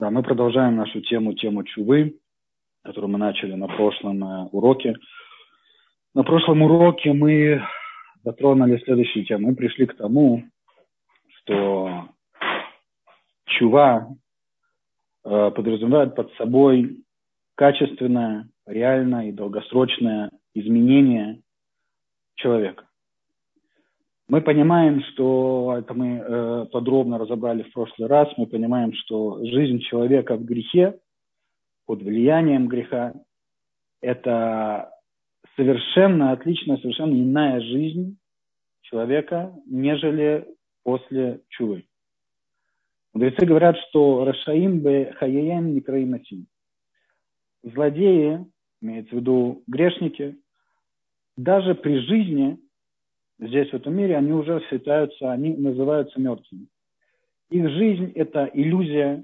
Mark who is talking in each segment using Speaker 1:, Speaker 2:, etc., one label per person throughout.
Speaker 1: Да, мы продолжаем нашу тему, тему чувы, которую мы начали на прошлом э, уроке. На прошлом уроке мы затронули следующую тему. Мы пришли к тому, что чува э, подразумевает под собой качественное, реальное и долгосрочное изменение человека. Мы понимаем, что это мы э, подробно разобрали в прошлый раз, мы понимаем, что жизнь человека в грехе, под влиянием греха, это совершенно отличная, совершенно иная жизнь человека, нежели после чувы. Мудрецы говорят, что Рашаим бе хаяем некраиматим. Злодеи, имеется в виду грешники, даже при жизни здесь, в этом мире, они уже считаются, они называются мертвыми. Их жизнь – это иллюзия,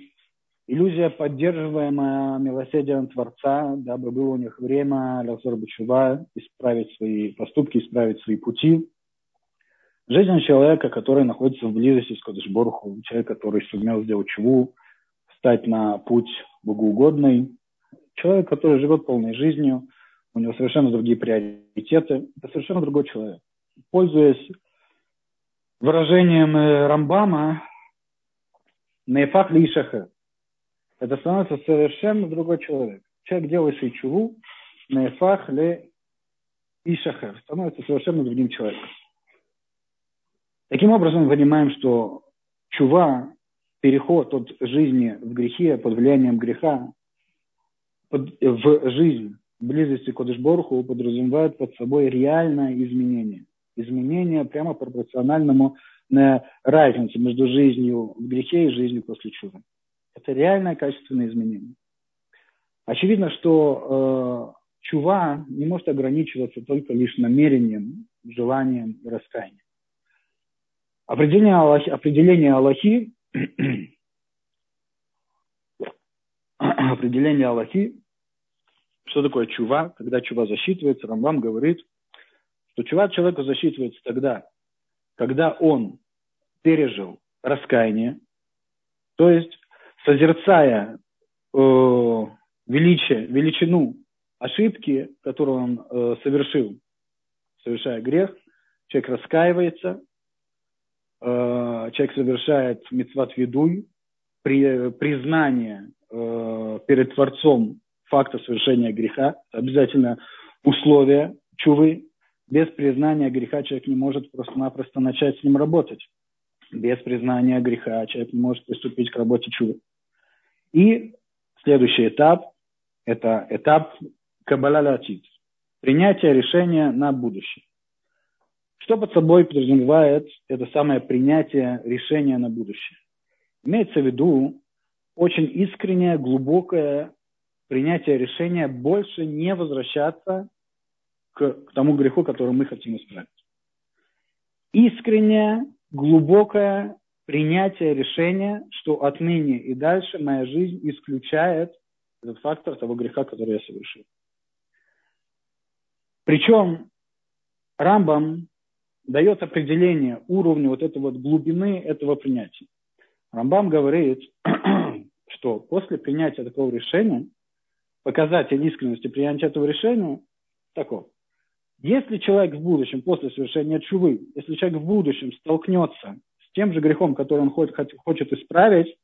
Speaker 1: иллюзия, поддерживаемая милосердием Творца, дабы было у них время Лазор Бачува исправить свои поступки, исправить свои пути. Жизнь человека, который находится в близости с Кодышборху, человек, который сумел сделать чуву, встать на путь богоугодный, человек, который живет полной жизнью, у него совершенно другие приоритеты, это совершенно другой человек пользуясь выражением э, Рамбама, Нейфах Лишаха. Это становится совершенно другой человек. Человек, делающий чуву, Нейфах Ле Ишахар, становится совершенно другим человеком. Таким образом, мы понимаем, что чува, переход от жизни в грехе, под влиянием греха, под, в жизнь, близости к Кодышборху подразумевает под собой реальное изменение – изменения прямо пропорциональному на разнице между жизнью в грехе и жизнью после чуда. Это реальное качественное изменение. Очевидно, что э, чува не может ограничиваться только лишь намерением, желанием и раскаянием. Определение Аллахи, определение Аллахи, определение Аллахи, что такое чува, когда чува засчитывается, Рамбам говорит – то чувак человеку засчитывается тогда, когда он пережил раскаяние, то есть созерцая э, величие, величину ошибки, которую он э, совершил, совершая грех, человек раскаивается, э, человек совершает мецват ведуй, при, признание э, перед Творцом факта совершения греха, обязательно условие чувы, без признания греха человек не может просто-напросто начать с ним работать. Без признания греха человек не может приступить к работе чуда. И следующий этап – это этап кабаля принятие решения на будущее. Что под собой подразумевает это самое принятие решения на будущее? Имеется в виду очень искреннее, глубокое принятие решения больше не возвращаться к, к тому греху, который мы хотим исправить. Искреннее, глубокое принятие решения, что отныне и дальше моя жизнь исключает этот фактор того греха, который я совершил. Причем Рамбам дает определение уровня вот этой вот глубины этого принятия. Рамбам говорит, что после принятия такого решения, показатель искренности принятия этого решения таков. Если человек в будущем, после совершения чувы, если человек в будущем столкнется с тем же грехом, который он хочет исправить,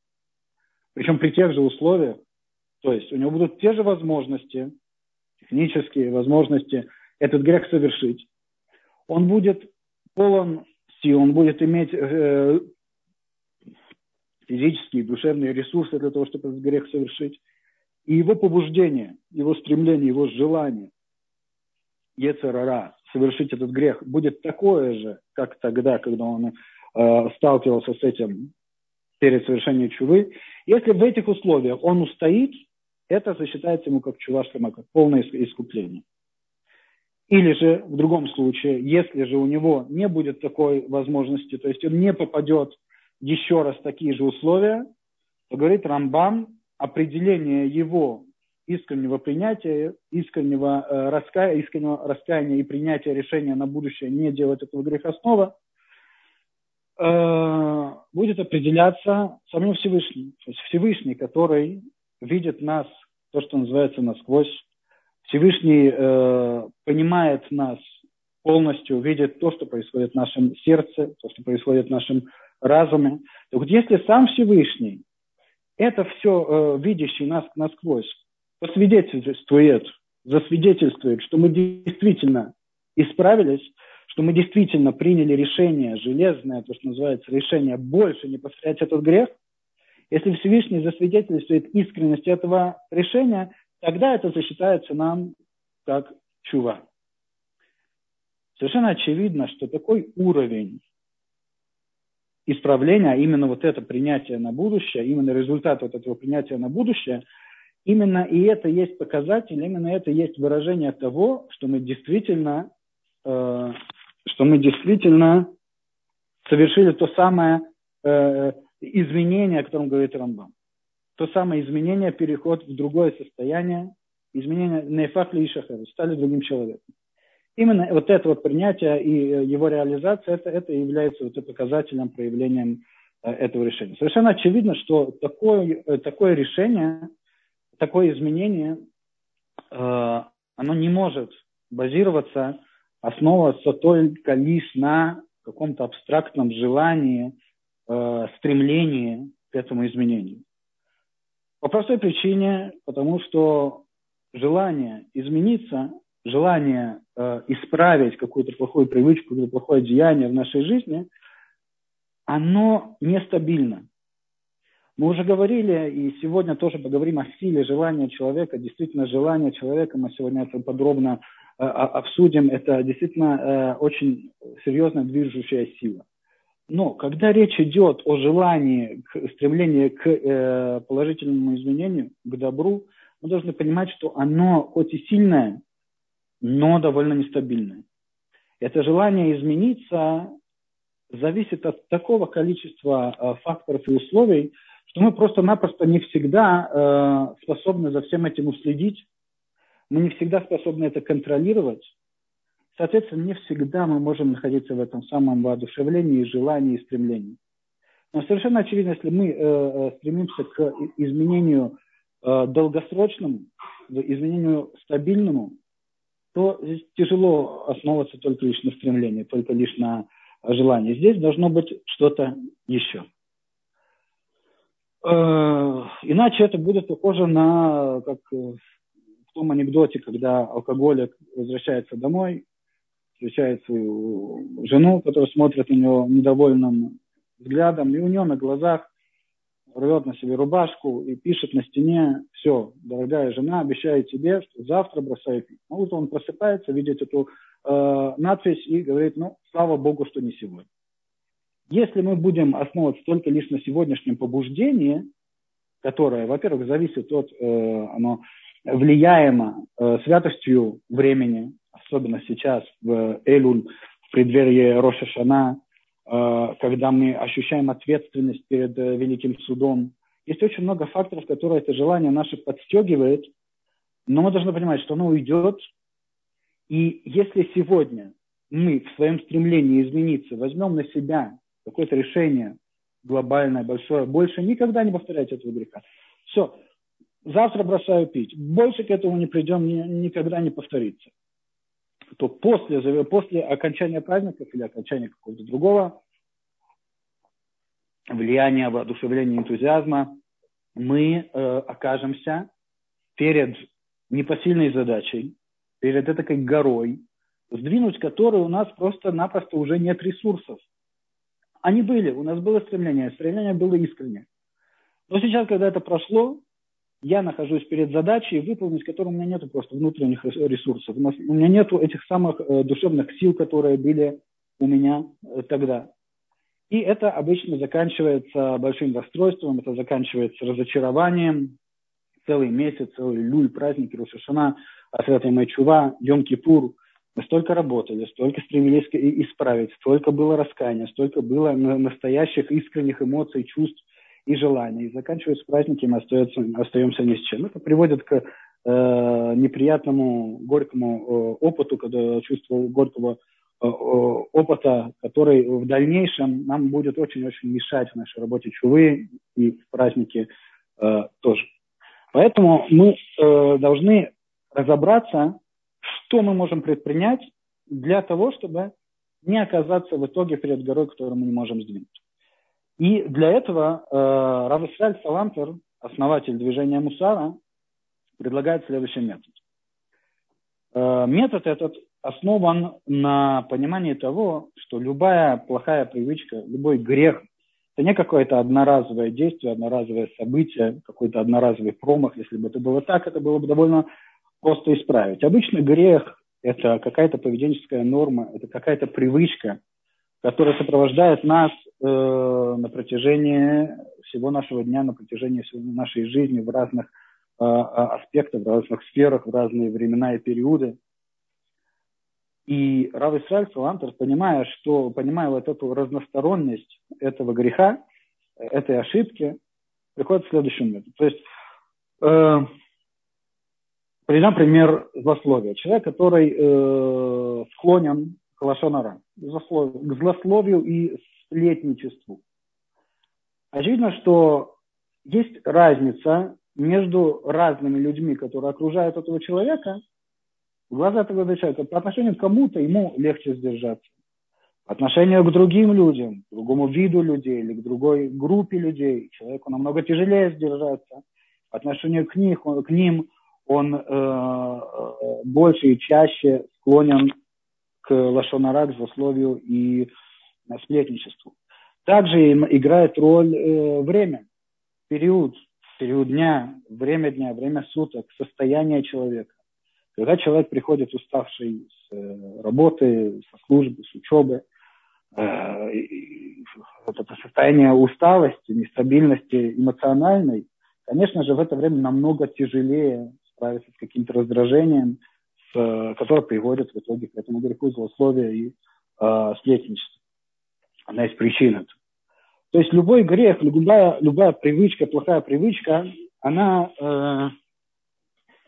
Speaker 1: причем при тех же условиях, то есть у него будут те же возможности, технические возможности этот грех совершить, он будет полон сил, он будет иметь э, физические душевные ресурсы для того, чтобы этот грех совершить. И его побуждение, его стремление, его желание – Ецерара совершить этот грех будет такое же, как тогда, когда он э, сталкивался с этим перед совершением чувы, если в этих условиях он устоит, это засчитается ему как чувашлема, как полное искупление. Или же в другом случае, если же у него не будет такой возможности, то есть он не попадет еще раз в такие же условия, то говорит Рамбам, определение его искреннего принятия, искреннего, э, раскаяния, искреннего раскаяния и принятия решения на будущее не делать этого греха снова, э, будет определяться самим Всевышним. То есть Всевышний, который видит нас, то, что называется насквозь. Всевышний э, понимает нас полностью, видит то, что происходит в нашем сердце, то, что происходит в нашем разуме. Так вот, если сам Всевышний, это все э, видящий нас насквозь, посвидетельствует, засвидетельствует, что мы действительно исправились, что мы действительно приняли решение железное, то, что называется решение больше не повторять этот грех, если Всевышний засвидетельствует искренность этого решения, тогда это засчитается нам как чува. Совершенно очевидно, что такой уровень исправления, а именно вот это принятие на будущее, именно результат вот этого принятия на будущее, именно и это есть показатель, именно это есть выражение того, что мы действительно э, что мы действительно совершили то самое э, изменение, о котором говорит Рамбам. То самое изменение, переход в другое состояние, изменение нефах ли стали другим человеком. Именно вот это вот принятие и э, его реализация, это, это является вот показателем, проявлением э, этого решения. Совершенно очевидно, что такое, э, такое решение, такое изменение, э, оно не может базироваться основываться только лишь на каком-то абстрактном желании, э, стремлении к этому изменению. По простой причине, потому что желание измениться, желание э, исправить какую-то плохую привычку, какое-то плохое деяние в нашей жизни, оно нестабильно. Мы уже говорили, и сегодня тоже поговорим о силе желания человека. Действительно, желание человека, мы сегодня это подробно Э, обсудим, это действительно э, очень серьезная движущая сила. Но когда речь идет о желании, к, стремлении к э, положительному изменению, к добру, мы должны понимать, что оно хоть и сильное, но довольно нестабильное. Это желание измениться зависит от такого количества факторов и условий, что мы просто-напросто не всегда способны за всем этим уследить, мы не всегда способны это контролировать. Соответственно, не всегда мы можем находиться в этом самом воодушевлении, желании и стремлении. Но совершенно очевидно, если мы э, э стремимся к изменению э, долгосрочному, изменению стабильному, то здесь тяжело основываться только лишь на стремлении, только лишь на желании. Здесь должно быть что-то еще. Э, иначе это будет похоже на, как э, в том анекдоте, когда алкоголик возвращается домой, встречает свою жену, которая смотрит на него недовольным взглядом, и у нее на глазах рвет на себе рубашку и пишет на стене, все, дорогая жена, обещаю тебе, что завтра бросаю пить. Ну, вот он просыпается, видит эту э, надпись и говорит, ну, слава Богу, что не сегодня. Если мы будем основываться только лишь на сегодняшнем побуждении, которое, во-первых, зависит от, э, оно влияемо э, святостью времени, особенно сейчас в Элюль, в преддверии Роша Шана, э, когда мы ощущаем ответственность перед э, Великим Судом. Есть очень много факторов, которые это желание наше подстегивает, но мы должны понимать, что оно уйдет. И если сегодня мы в своем стремлении измениться возьмем на себя какое-то решение глобальное, большое, больше никогда не повторять этого греха. Все, завтра бросаю пить, больше к этому не придем, ни, никогда не повторится. То после, после окончания праздников или окончания какого-то другого влияния, воодушевления, энтузиазма, мы э, окажемся перед непосильной задачей, перед этой горой, сдвинуть которую у нас просто-напросто уже нет ресурсов. Они были, у нас было стремление, стремление было искреннее. Но сейчас, когда это прошло, я нахожусь перед задачей, выполнить которую у меня нет просто внутренних ресурсов. У меня нет этих самых э, душевных сил, которые были у меня э, тогда. И это обычно заканчивается большим расстройством, это заканчивается разочарованием. Целый месяц, целый люль, праздники, Рушашана, Асрат Чува, Йом Кипур. Мы столько работали, столько стремились исправить, столько было раскаяния, столько было настоящих искренних эмоций, чувств и желания. И заканчивается праздники, мы остается, остаемся ни с чем. Это приводит к э, неприятному, горькому э, опыту, когда чувство горького опыта, который в дальнейшем нам будет очень-очень мешать в нашей работе чувы и в празднике э, тоже. Поэтому мы э, должны разобраться, что мы можем предпринять для того, чтобы не оказаться в итоге перед горой, которую мы не можем сдвинуть. И для этого э, Рав Исраиль Салантер, основатель движения Мусара, предлагает следующий метод. Э, метод этот основан на понимании того, что любая плохая привычка, любой грех – это не какое-то одноразовое действие, одноразовое событие, какой-то одноразовый промах. Если бы это было так, это было бы довольно просто исправить. Обычно грех – это какая-то поведенческая норма, это какая-то привычка, которая сопровождает нас э, на протяжении всего нашего дня, на протяжении всей нашей жизни в разных э, аспектах, в разных сферах, в разные времена и периоды. И Рав Исраиль Салантер, понимая, что, понимая вот эту разносторонность этого греха, этой ошибки, приходит к следующему методу. То есть, э, приведем пример злословия. Человек, который э, склонен к лошонара, к злословию и сплетничеству. Очевидно, что есть разница между разными людьми, которые окружают этого человека – глаза этого человека, по отношению к кому-то ему легче сдержаться. По отношению к другим людям, к другому виду людей или к другой группе людей, человеку намного тяжелее сдержаться. По отношению к, них, к ним он э, э больше и чаще склонен к лошонара, к злословию и сплетничеству. Также играет роль э, время, период, период дня, время дня, время суток, состояние человека. Когда человек приходит уставший с э, работы, со службы, с учебы, э, вот это состояние усталости, нестабильности эмоциональной, конечно же, в это время намного тяжелее справиться с каким-то раздражением, с, которое приводит в итоге к этому греху злословия и э, сплетничества. Одна из причин. То есть любой грех, любая, любая привычка, плохая привычка, она э,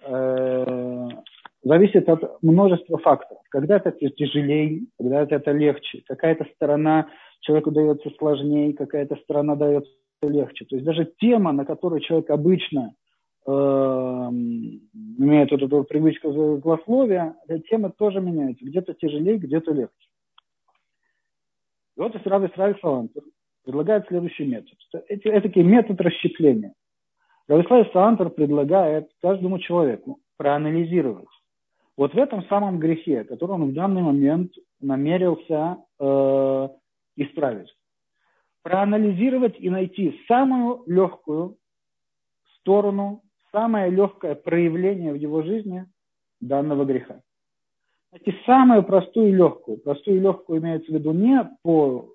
Speaker 1: э, зависит от множества факторов. Когда-то это тяжелее, когда-то это легче. Какая-то сторона человеку дается сложнее, какая-то сторона дается легче. То есть даже тема, на которой человек обычно э, имеет вот эту привычку злословия, тема тоже меняется. Где-то тяжелее, где-то легче. И вот Исрав Исраиль Салантер предлагает следующий метод. Это, это метод расщепления. Равислав Салантер предлагает каждому человеку проанализировать вот в этом самом грехе, который он в данный момент намерился э, исправить. Проанализировать и найти самую легкую сторону, самое легкое проявление в его жизни данного греха. Найти самую простую и легкую. Простую и легкую имеется в виду не по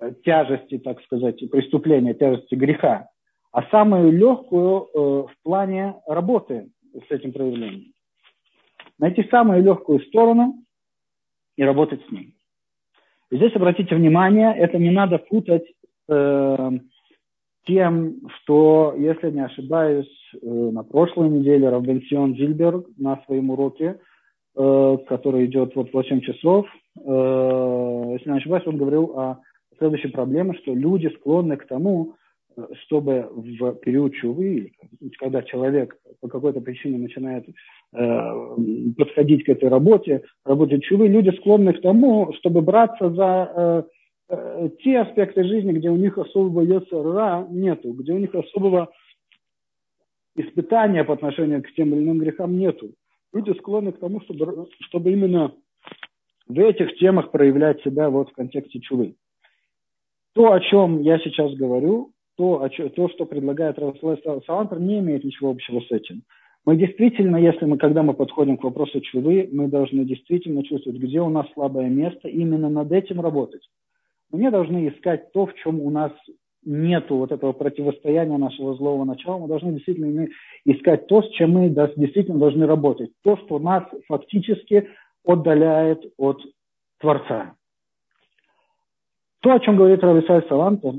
Speaker 1: э, тяжести, так сказать, преступления, тяжести греха, а самую легкую э, в плане работы с этим проявлением найти самую легкую сторону и работать с ней. И здесь обратите внимание, это не надо путать с э, тем, что, если не ошибаюсь, э, на прошлой неделе Равбенсион Зильберг на своем уроке, э, который идет вот 8 часов, э, если не ошибаюсь, он говорил о следующей проблеме, что люди склонны к тому, чтобы в период чувы, когда человек по какой-то причине начинает подходить к этой работе, работе чувы, люди склонны к тому, чтобы браться за те аспекты жизни, где у них особого ясара нету, где у них особого испытания по отношению к тем или иным грехам нету. Люди склонны к тому, чтобы, чтобы именно в этих темах проявлять себя вот в контексте чувы. То, о чем я сейчас говорю, то, то что предлагает Равслай Салантер, не имеет ничего общего с этим. Мы действительно, если мы, когда мы подходим к вопросу чувы, мы должны действительно чувствовать, где у нас слабое место, именно над этим работать. Мы должны искать то, в чем у нас нет вот этого противостояния нашего злого начала, мы должны действительно искать то, с чем мы действительно должны работать. То, что нас фактически отдаляет от Творца. То, о чем говорит Рависай Салантер,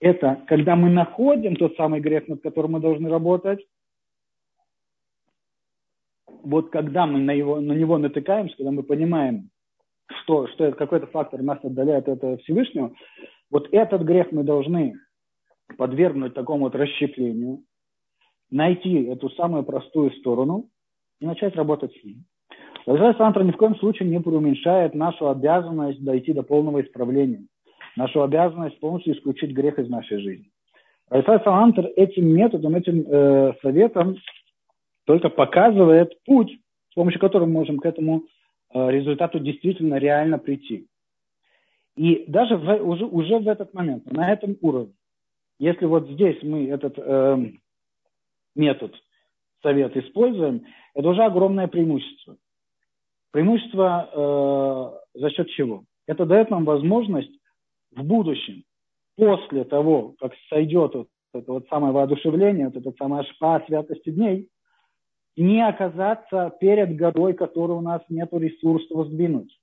Speaker 1: это когда мы находим тот самый грех, над которым мы должны работать, вот когда мы на, его, на него натыкаемся, когда мы понимаем, что, что это какой-то фактор нас отдаляет от Всевышнего, вот этот грех мы должны подвергнуть такому вот расщеплению, найти эту самую простую сторону и начать работать с ним. Лазарь Сантра ни в коем случае не преуменьшает нашу обязанность дойти до полного исправления, нашу обязанность полностью исключить грех из нашей жизни. Райфай Салантер этим методом, этим э, советом только показывает путь, с помощью которого мы можем к этому э, результату действительно реально прийти. И даже в, уже, уже в этот момент, на этом уровне, если вот здесь мы этот э, метод, совет используем, это уже огромное преимущество. Преимущество э, за счет чего? Это дает нам возможность в будущем, после того, как сойдет вот это вот самое воодушевление, вот это самое шпа святости дней, не оказаться перед горой, которой у нас нет ресурсов сдвинуть.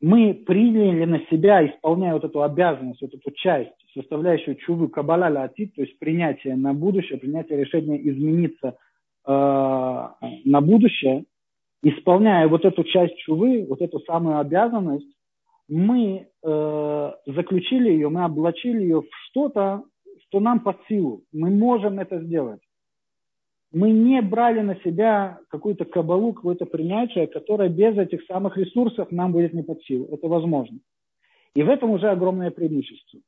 Speaker 1: Мы приняли на себя, исполняя вот эту обязанность, вот эту часть, составляющую чувы кабаля латит, то есть принятие на будущее, принятие решения измениться э, на будущее, исполняя вот эту часть чувы, вот эту самую обязанность, мы э, заключили ее, мы облачили ее в что-то, что нам под силу. Мы можем это сделать мы не брали на себя какую-то кабалу, какое-то принятие, которое без этих самых ресурсов нам будет не под силу. Это возможно. И в этом уже огромное преимущество.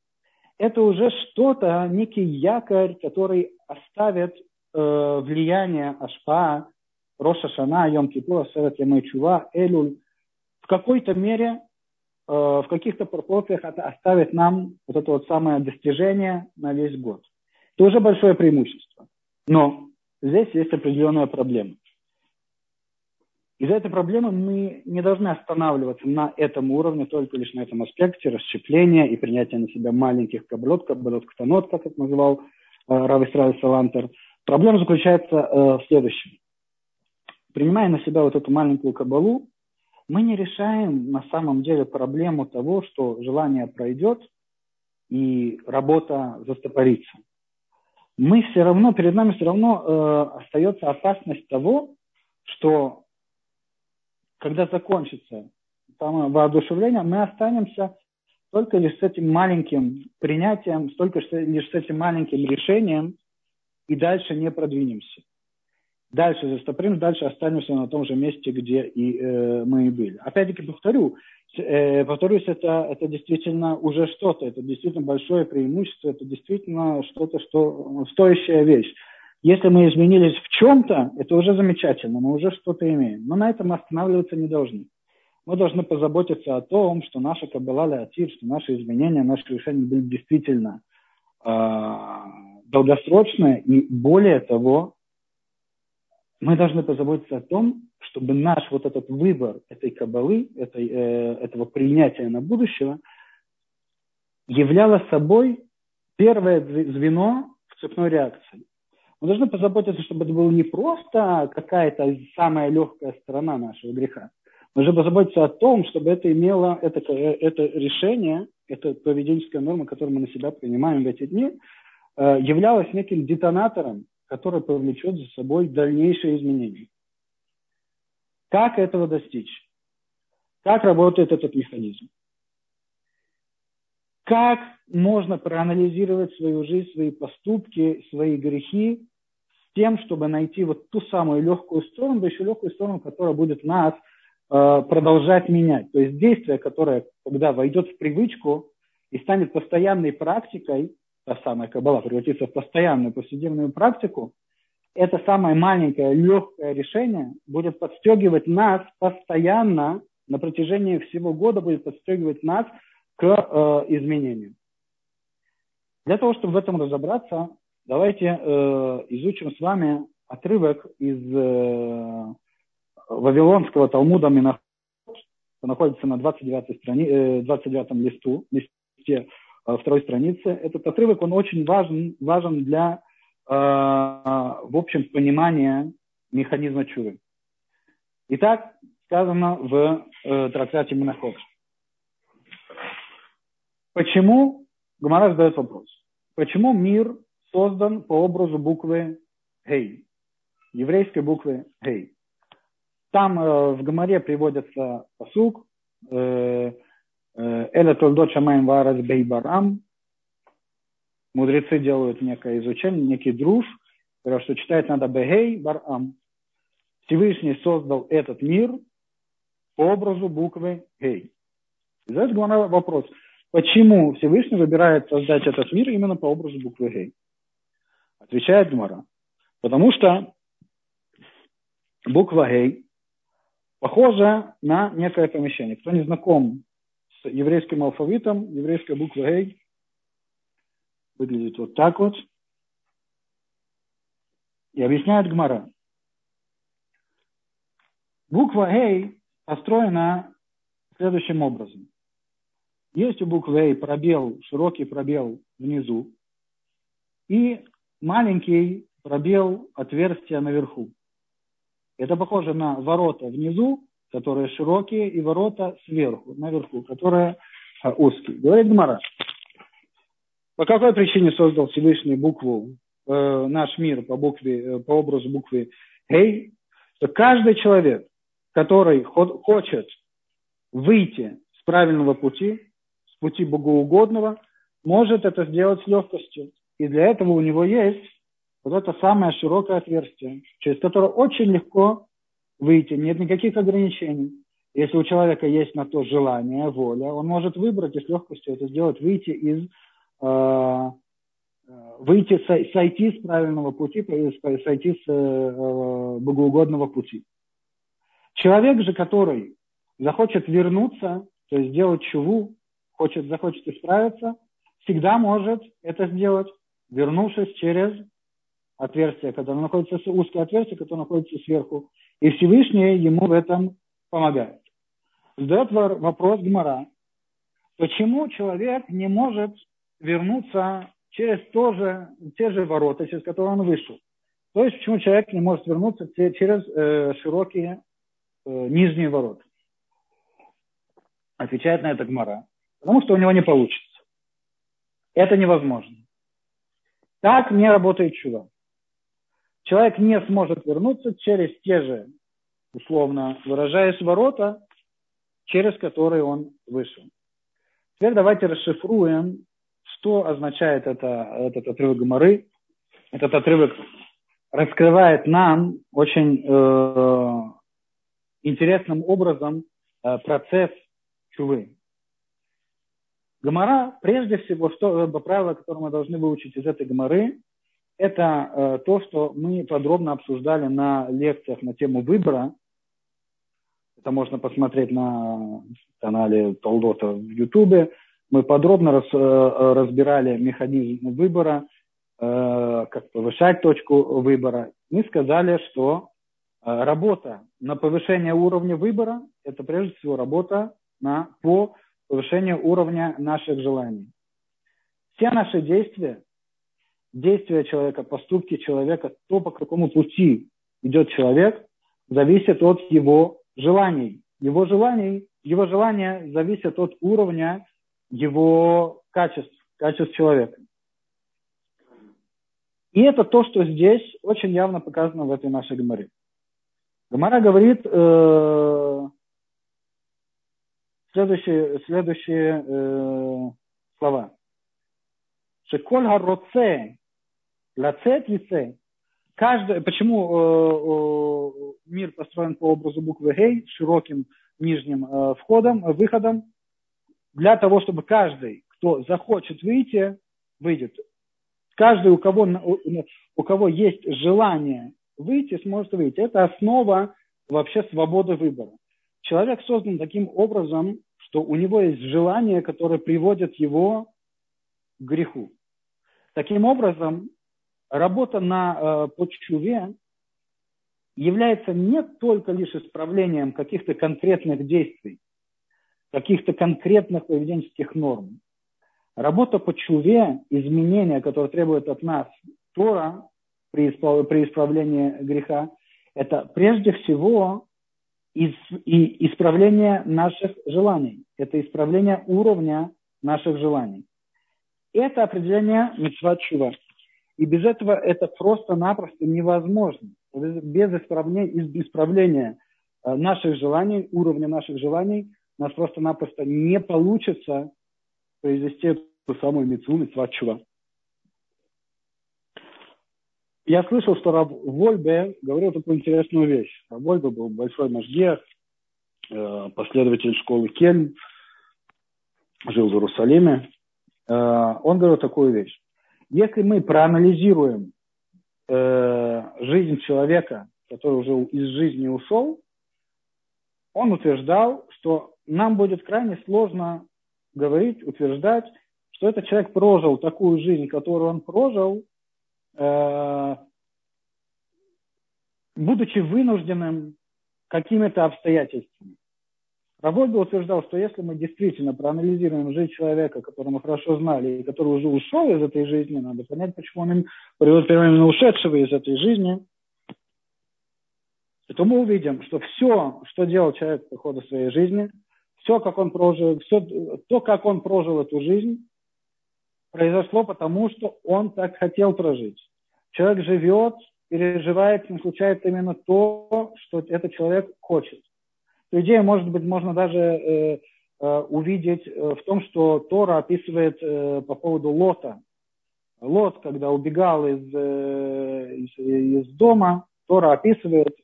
Speaker 1: Это уже что-то, некий якорь, который оставит э, влияние Ашпа, Роша Шана, Йом Кипур, Севет Чува, Элюль. В какой-то мере, э, в каких-то пропорциях это оставит нам вот это вот самое достижение на весь год. Это уже большое преимущество. Но здесь есть определенная проблема. Из-за этой проблемы мы не должны останавливаться на этом уровне, только лишь на этом аспекте расщепления и принятия на себя маленьких каблот, каблот ктанот, как это называл э, Рав Исраиль Салантер. Проблема заключается э, в следующем. Принимая на себя вот эту маленькую кабалу, мы не решаем на самом деле проблему того, что желание пройдет и работа застопорится мы все равно, перед нами все равно э, остается опасность того, что когда закончится там, воодушевление, мы останемся только лишь с этим маленьким принятием, только лишь с этим маленьким решением и дальше не продвинемся. Дальше застоприм, дальше останемся на том же месте, где и э, мы и были. Опять-таки повторю, повторюсь, это, это действительно уже что-то, это действительно большое преимущество, это действительно что-то, что стоящая вещь. Если мы изменились в чем-то, это уже замечательно, мы уже что-то имеем. Но на этом останавливаться не должны. Мы должны позаботиться о том, что наша Каббала Леатир, что наши изменения, наши решения были действительно э, долгосрочные. И более того, мы должны позаботиться о том, чтобы наш вот этот выбор этой кабалы, этой, э, этого принятия на будущего, являло собой первое звено в цепной реакции. Мы должны позаботиться, чтобы это было не просто какая-то самая легкая сторона нашего греха. Мы должны позаботиться о том, чтобы это имело, это, это решение, эта поведенческая норма, которую мы на себя принимаем в эти дни, э, являлось неким детонатором, который повлечет за собой дальнейшие изменения. Как этого достичь? Как работает этот механизм? Как можно проанализировать свою жизнь, свои поступки, свои грехи с тем, чтобы найти вот ту самую легкую сторону, да еще легкую сторону, которая будет нас э, продолжать менять. То есть действие, которое, когда войдет в привычку и станет постоянной практикой, та самая кабала превратится в постоянную повседневную практику, это самое маленькое, легкое решение будет подстегивать нас постоянно, на протяжении всего года будет подстегивать нас к э, изменению. Для того, чтобы в этом разобраться, давайте э, изучим с вами отрывок из э, Вавилонского Талмуда Минахот, находится на 29, страни, э, 29 листу, листе второй страницы. Этот отрывок, он очень важен, важен для Э, в общем, понимание механизма чувы. Итак, сказано в э, трактате Монахот. Почему, Гумара задает вопрос, почему мир создан по образу буквы Гей, еврейской буквы Гей? Там э, в Гамаре приводится посук, э, Эля Толдот Шамаем Варас Бейбарам. Мудрецы делают некое изучение, некий друж, что читать надо Бегей Барам. Всевышний создал этот мир по образу буквы Гей. И задается вопрос, почему Всевышний выбирает создать этот мир именно по образу буквы Гей? Отвечает Гмара. Потому что буква Гей похожа на некое помещение. Кто не знаком с еврейским алфавитом, еврейская буква Гей выглядит вот так вот. И объясняет Гмара. Буква Гей построена следующим образом. Есть у буквы Эй пробел, широкий пробел внизу и маленький пробел отверстия наверху. Это похоже на ворота внизу, которые широкие, и ворота сверху, наверху, которые а, узкие. Говорит Гмара. По какой причине создал Всевышний букву, э, наш мир по, букве, э, по образу буквы Гей? Что каждый человек, который хочет выйти с правильного пути, с пути богоугодного, может это сделать с легкостью. И для этого у него есть вот это самое широкое отверстие, через которое очень легко выйти, нет никаких ограничений. Если у человека есть на то желание, воля, он может выбрать и с легкостью это сделать, выйти из э, выйти, сойти с правильного пути, сойти с э, богоугодного пути. Человек же, который захочет вернуться, то есть сделать чуву, хочет, захочет исправиться, всегда может это сделать, вернувшись через отверстие, которое находится, узкое отверстие, которое находится сверху. И Всевышний ему в этом помогает. Задает вопрос Гмара, почему человек не может вернуться через то же, те же ворота, через которые он вышел. То есть почему человек не может вернуться через э, широкие э, нижние ворота. Отвечает на это Гмара. Потому что у него не получится. Это невозможно. Так не работает чудо. Человек не сможет вернуться через те же, условно выражаясь, ворота, через которые он вышел. Теперь давайте расшифруем, что означает это, этот отрывок Гмары. Этот отрывок раскрывает нам очень э, интересным образом э, процесс чувы. Гамара, прежде всего, что, э, правило, которое мы должны выучить из этой гамары, это э, то, что мы подробно обсуждали на лекциях на тему выбора. Это можно посмотреть на канале Толдота в Ютубе. Мы подробно раз, э, разбирали механизм выбора, э, как повышать точку выбора. Мы сказали, что работа на повышение уровня выбора – это прежде всего работа на, по повышению уровня наших желаний. Все наши действия, действия человека, поступки человека, то, по какому пути идет человек, зависит от его желаний. Его желаний, его желания зависят от уровня его качеств, качеств человека. И это то, что здесь очень явно показано в этой нашей гамаре. Гамара говорит, э, следующие, следующие э, слова. Шеколь лацет лице. Каждый, почему э, э, мир построен по образу буквы Гей, широким нижним э, входом, э, выходом, для того, чтобы каждый, кто захочет выйти, выйдет. Каждый, у кого, у, у кого есть желание выйти, сможет выйти. Это основа вообще свободы выбора. Человек создан таким образом, что у него есть желание, которое приводит его к греху. Таким образом, работа на э, почве является не только лишь исправлением каких-то конкретных действий, каких-то конкретных поведенческих норм. Работа по чуве, изменения, которые требуют от нас Тора при, при исправлении греха, это прежде всего и исправление наших желаний. Это исправление уровня наших желаний. Это определение митцват чува. И без этого это просто-напросто невозможно. Без исправления, исправления э, наших желаний, уровня наших желаний, у нас просто-напросто не получится произвести эту самую мецву, мецва чува. Я слышал, что Раб Вольбе говорил такую интересную вещь. Раб Вольбе был большой мажгех, э, последователь школы Кельм, жил в Иерусалиме. Э, он говорил такую вещь. Если мы проанализируем э, жизнь человека, который уже из жизни ушел, он утверждал, что нам будет крайне сложно говорить, утверждать, что этот человек прожил такую жизнь, которую он прожил, э, будучи вынужденным какими-то обстоятельствами. Рабольда утверждал, что если мы действительно проанализируем жизнь человека, которого мы хорошо знали, и который уже ушел из этой жизни, надо понять, почему он приводит именно ушедшего из этой жизни, то мы увидим, что все, что делал человек по ходу своей жизни, все, как он прожил, все, то, как он прожил эту жизнь, произошло потому, что он так хотел прожить. Человек живет, переживает, с случается именно то, что этот человек хочет. Эту идею, может быть, можно даже э, э, увидеть э, в том, что Тора описывает по поводу Лота. Лот, когда убегал из, из, из дома, Тора описывает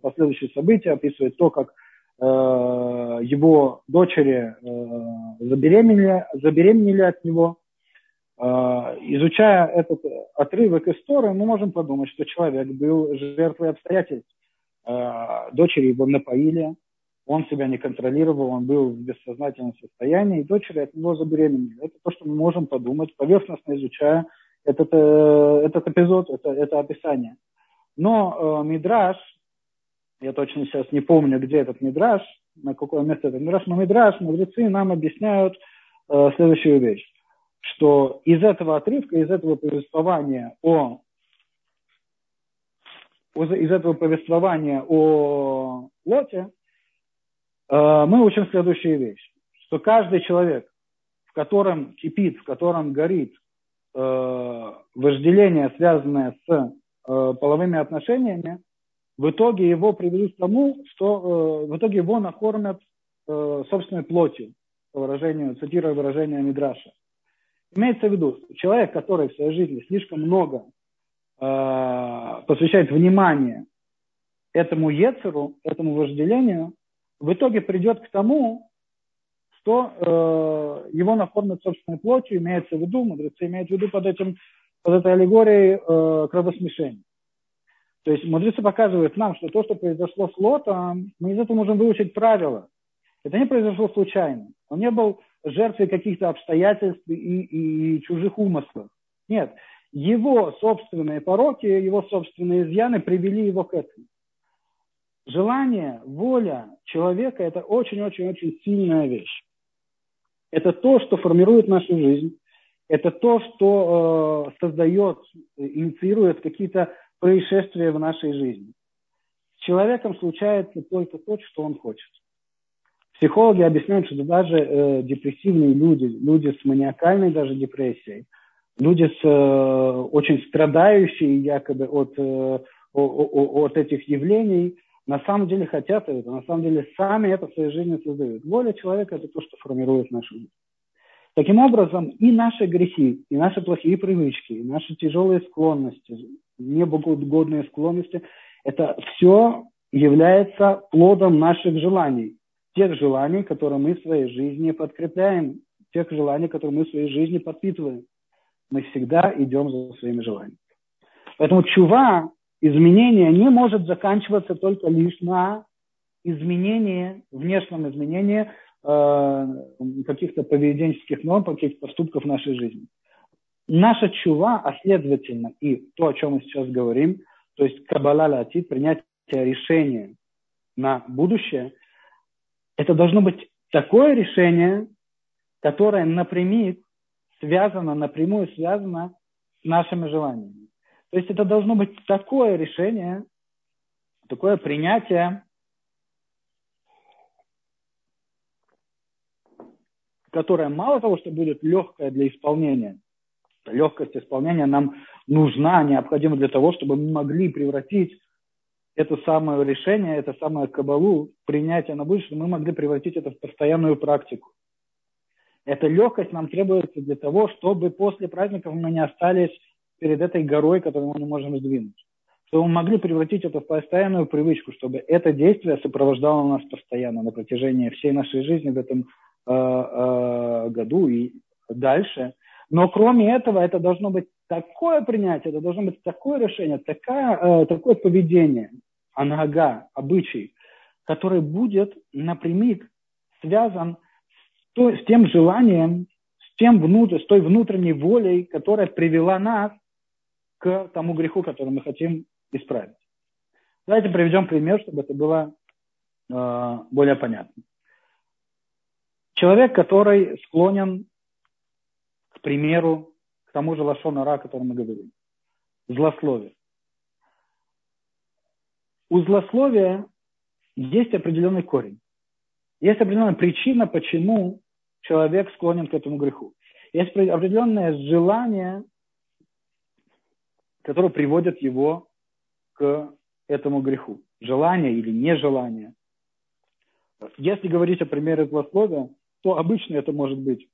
Speaker 1: последующие события, описывает то, как его дочери забеременели, забеременели от него. Изучая этот отрывок истории, мы можем подумать, что человек был жертвой обстоятельств. Дочери его напоили, он себя не контролировал, он был в бессознательном состоянии, и дочери от него забеременели. Это то, что мы можем подумать, поверхностно изучая этот, э, этот эпизод, это, это описание. Но э, Мидраш, я точно сейчас не помню, где этот Мидраш, на какое место этот Мидраш, но Мидраш, мудрецы нам объясняют э, следующую вещь, что из этого отрывка, из этого повествования о из этого повествования о Лоте, мы учим следующую вещь, что каждый человек, в котором кипит, в котором горит э, вожделение, связанное с э, половыми отношениями, в итоге его приведут к тому, что в итоге его накормят собственной плотью, по выражению, цитируя выражение Мидраша. Имеется в виду, человек, который в своей жизни слишком много посвящает внимание этому ецеру, этому вожделению, в итоге придет к тому, что э, его накормят собственной плотью, имеется в виду, мудрецы имеют в виду под, этим, под этой аллегорией э, кровосмешение. То есть мудрецы показывают нам, что то, что произошло с Лотом, мы из этого можем выучить правила. Это не произошло случайно. Он не был жертвой каких-то обстоятельств и, и, и чужих умыслов. Нет, его собственные пороки, его собственные изъяны привели его к этому. Желание, воля человека – это очень-очень-очень сильная вещь. Это то, что формирует нашу жизнь. Это то, что э, создает, инициирует какие-то происшествия в нашей жизни. С человеком случается только то, что он хочет. Психологи объясняют, что даже э, депрессивные люди, люди с маниакальной даже депрессией, люди с э, очень страдающие якобы от, э, от этих явлений, на самом деле хотят это, на самом деле сами это в своей жизни создают. Воля человека – это то, что формирует нашу жизнь. Таким образом, и наши грехи, и наши плохие привычки, и наши тяжелые склонности, неблагоугодные склонности – это все является плодом наших желаний. Тех желаний, которые мы в своей жизни подкрепляем, тех желаний, которые мы в своей жизни подпитываем. Мы всегда идем за своими желаниями. Поэтому чува изменение не может заканчиваться только лишь на изменении, внешнем изменении э, каких-то поведенческих норм, каких-то поступков в нашей жизни. Наша чува, а следовательно и то, о чем мы сейчас говорим, то есть каббала латит, принятие решения на будущее, это должно быть такое решение, которое напрямик связано, напрямую связано с нашими желаниями. То есть это должно быть такое решение, такое принятие, которое мало того, что будет легкое для исполнения, легкость исполнения нам нужна, необходима для того, чтобы мы могли превратить это самое решение, это самое кабалу, принятие на будущее, мы могли превратить это в постоянную практику. Эта легкость нам требуется для того, чтобы после праздников мы не остались перед этой горой, которую мы не можем сдвинуть. Чтобы мы могли превратить это в постоянную привычку, чтобы это действие сопровождало нас постоянно на протяжении всей нашей жизни в этом э, э, году и дальше. Но кроме этого, это должно быть такое принятие, это должно быть такое решение, такая, э, такое поведение, анага, обычай, который будет напрямик связан с, то, с тем желанием, с, тем внутрь, с той внутренней волей, которая привела нас к тому греху, который мы хотим исправить. Давайте приведем пример, чтобы это было э, более понятно. Человек, который склонен, к примеру, к тому же лошонара, о котором мы говорим, злословие. У злословия есть определенный корень. Есть определенная причина, почему человек склонен к этому греху. Есть определенное желание, которое приводит его к этому греху. Желание или нежелание. Если говорить о примере злословия, то обычно это может быть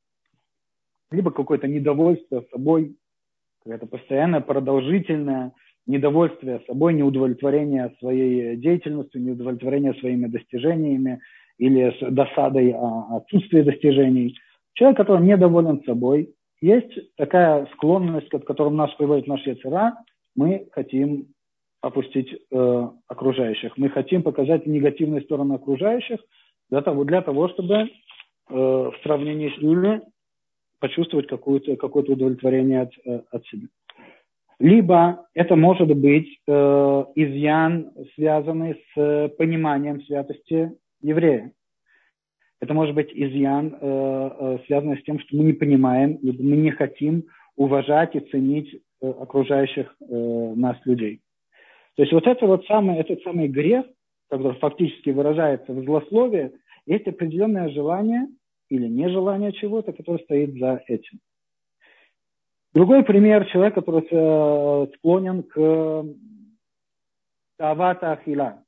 Speaker 1: либо какое-то недовольство собой, какое-то постоянное продолжительное недовольствие собой, неудовлетворение своей деятельностью, неудовлетворение своими достижениями или с досадой о достижений. Человек, который недоволен собой, есть такая склонность, к которой нас приводит наш яцера, мы хотим опустить э, окружающих. Мы хотим показать негативные стороны окружающих для того, для того чтобы э, в сравнении с ними почувствовать какое-то какое удовлетворение от, э, от себя. Либо это может быть э, изъян, связанный с пониманием святости еврея. Это может быть изъян, э, э, связанный с тем, что мы не понимаем, либо мы не хотим уважать и ценить э, окружающих нас людей. То есть вот это вот самый, этот самый грех, который фактически выражается в злословии, есть определенное желание или нежелание чего-то, которое стоит за этим. Другой пример – человек, который склонен к тавата ахила,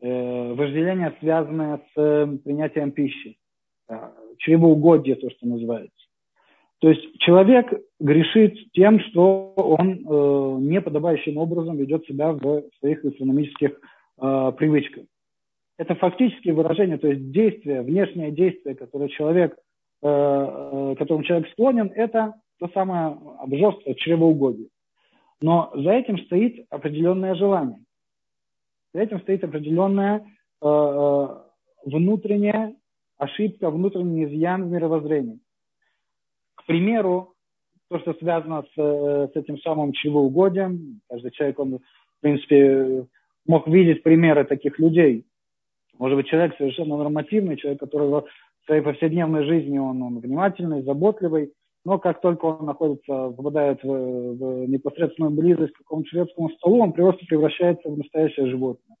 Speaker 1: э, вожделение, связанное с принятием пищи, э, чревоугодие, то, что называется. То есть человек грешит тем, что он э, неподобающим образом ведет себя в своих астрономических э, привычках. Это фактически выражение, то есть действие, внешнее действие, которое человек, э, э, которому человек склонен, это то самое обжорство, чревоугодие. Но за этим стоит определенное желание. За этим стоит определенная э, э внутренняя ошибка, внутренний изъян в мировоззрении примеру, то, что связано с, э, с этим самым чревоугодием, каждый человек, он, в принципе, мог видеть примеры таких людей. Может быть, человек совершенно нормативный, человек, который в своей повседневной жизни он, он внимательный, заботливый, но как только он находится, попадает в, в непосредственную близость к какому-то шведскому столу, он просто превращается в настоящее животное.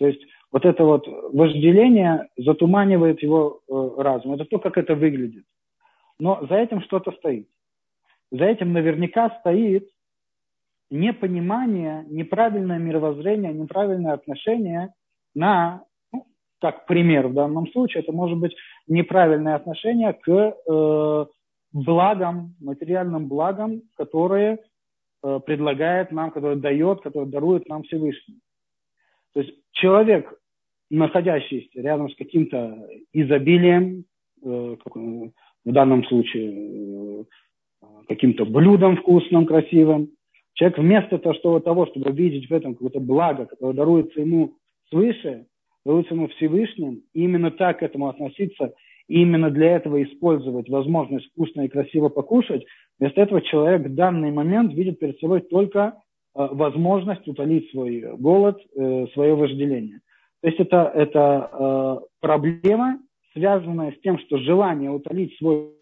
Speaker 1: То есть вот это вот вожделение затуманивает его э, разум. Это то, как это выглядит. Но за этим что-то стоит. За этим наверняка стоит непонимание, неправильное мировоззрение, неправильное отношение на, ну, как пример в данном случае, это может быть неправильное отношение к э, благам, материальным благам, которые э, предлагает нам, которые дает, которые дарует нам Всевышний. То есть человек, находящийся рядом с каким-то изобилием, э, в данном случае э, каким-то блюдом вкусным, красивым. Человек вместо того, чтобы видеть в этом какое-то благо, которое даруется ему свыше, даруется ему Всевышним, именно так к этому относиться, и именно для этого использовать возможность вкусно и красиво покушать, вместо этого человек в данный момент видит перед собой только э, возможность утолить свой голод, э, свое вожделение. То есть это, это проблема, связанное с тем, что желание утолить свой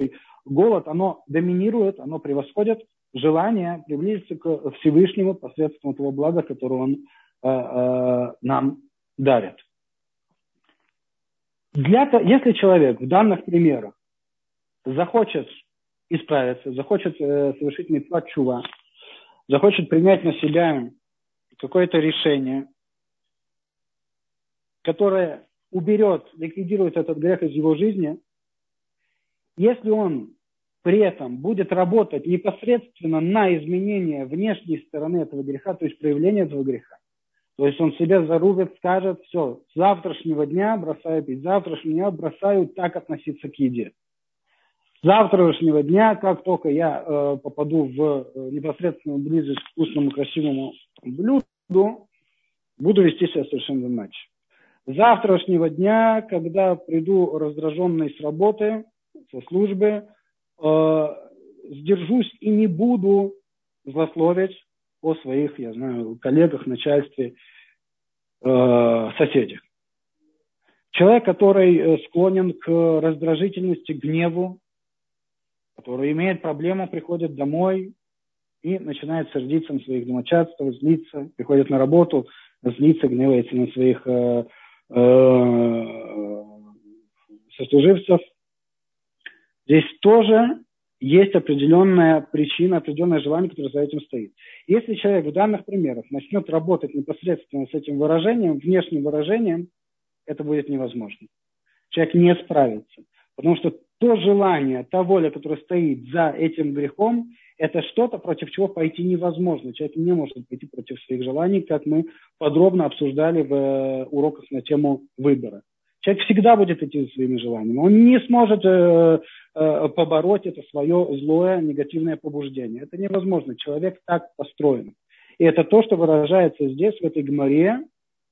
Speaker 1: голод, оно доминирует, оно превосходит желание приблизиться к Всевышнему посредством того блага, которое он э, э, нам дарит. Для, если человек в данных примерах захочет исправиться, захочет э, совершить митцват чува, захочет принять на себя какое-то решение, которая уберет, ликвидирует этот грех из его жизни, если он при этом будет работать непосредственно на изменение внешней стороны этого греха, то есть проявление этого греха, то есть он себе зарубит, скажет, все, с завтрашнего дня бросаю пить, с завтрашнего дня бросаю так относиться к еде. С завтрашнего дня, как только я э, попаду в э, непосредственную близость к вкусному, красивому блюду, буду вести себя совершенно иначе. С завтрашнего дня, когда приду раздраженный с работы, со службы, э, сдержусь и не буду злословить о своих, я знаю, коллегах, начальстве, э, соседях. Человек, который э, склонен к раздражительности, гневу, который имеет проблему, приходит домой и начинает сердиться на своих домочадцев, злиться, приходит на работу, злиться, гневается на своих э, э, сослуживцев. Здесь тоже есть определенная причина, определенное желание, которое за этим стоит. Если человек в данных примерах начнет работать непосредственно с этим выражением, внешним выражением, это будет невозможно. Человек не справится. Потому что то желание, та воля, которая стоит за этим грехом, это что-то, против чего пойти невозможно. Человек не может пойти против своих желаний, как мы подробно обсуждали в э, уроках на тему выбора. Человек всегда будет идти за своими желаниями. Он не сможет э, побороть это свое злое, негативное побуждение. Это невозможно. Человек так построен. И это то, что выражается здесь, в этой гморе,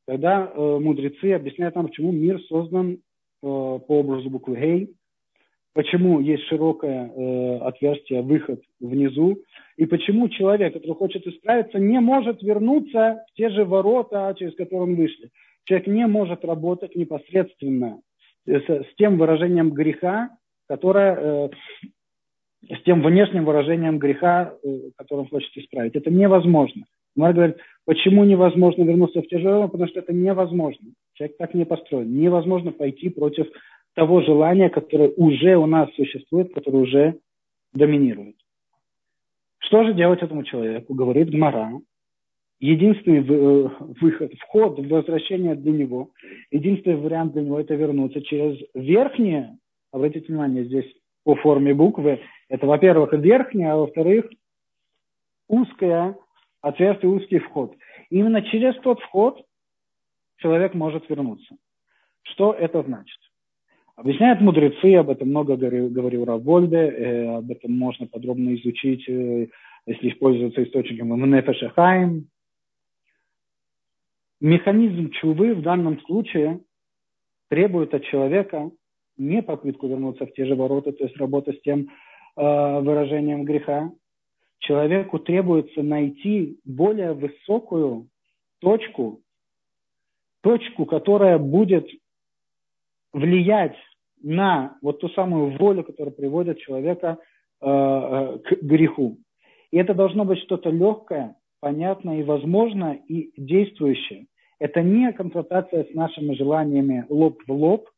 Speaker 1: когда э, мудрецы объясняют нам, почему мир создан э, по образу буквы Гей, почему есть широкое э, отверстие, выход внизу, и почему человек, который хочет исправиться, не может вернуться в те же ворота, через которые он вышли. Человек не может работать непосредственно с, с тем выражением греха, которое, э, с тем внешним выражением греха, э, которое он хочет исправить. Это невозможно. Мар говорит, почему невозможно вернуться в ворота, потому что это невозможно. Человек так не построен. Невозможно пойти против того желания, которое уже у нас существует, которое уже доминирует. Что же делать этому человеку? Говорит Гмара единственный э, выход, вход возвращение для него, единственный вариант для него это вернуться через верхнее, обратите внимание, здесь по форме буквы, это, во-первых, верхнее, а во-вторых, узкое отверстие, узкий вход. Именно через тот вход человек может вернуться. Что это значит? Объясняют мудрецы, об этом много говорил, Равольде, э, об этом можно подробно изучить, э, если использоваться источником в Нефешахайм, Механизм чувы в данном случае требует от человека не попытку вернуться в те же ворота, то есть работа с тем э, выражением греха. Человеку требуется найти более высокую точку, точку, которая будет влиять на вот ту самую волю, которая приводит человека э, э к греху. И это должно быть что-то легкое, понятное и возможное, и действующее. Это не конфронтация с нашими желаниями лоб в лоб,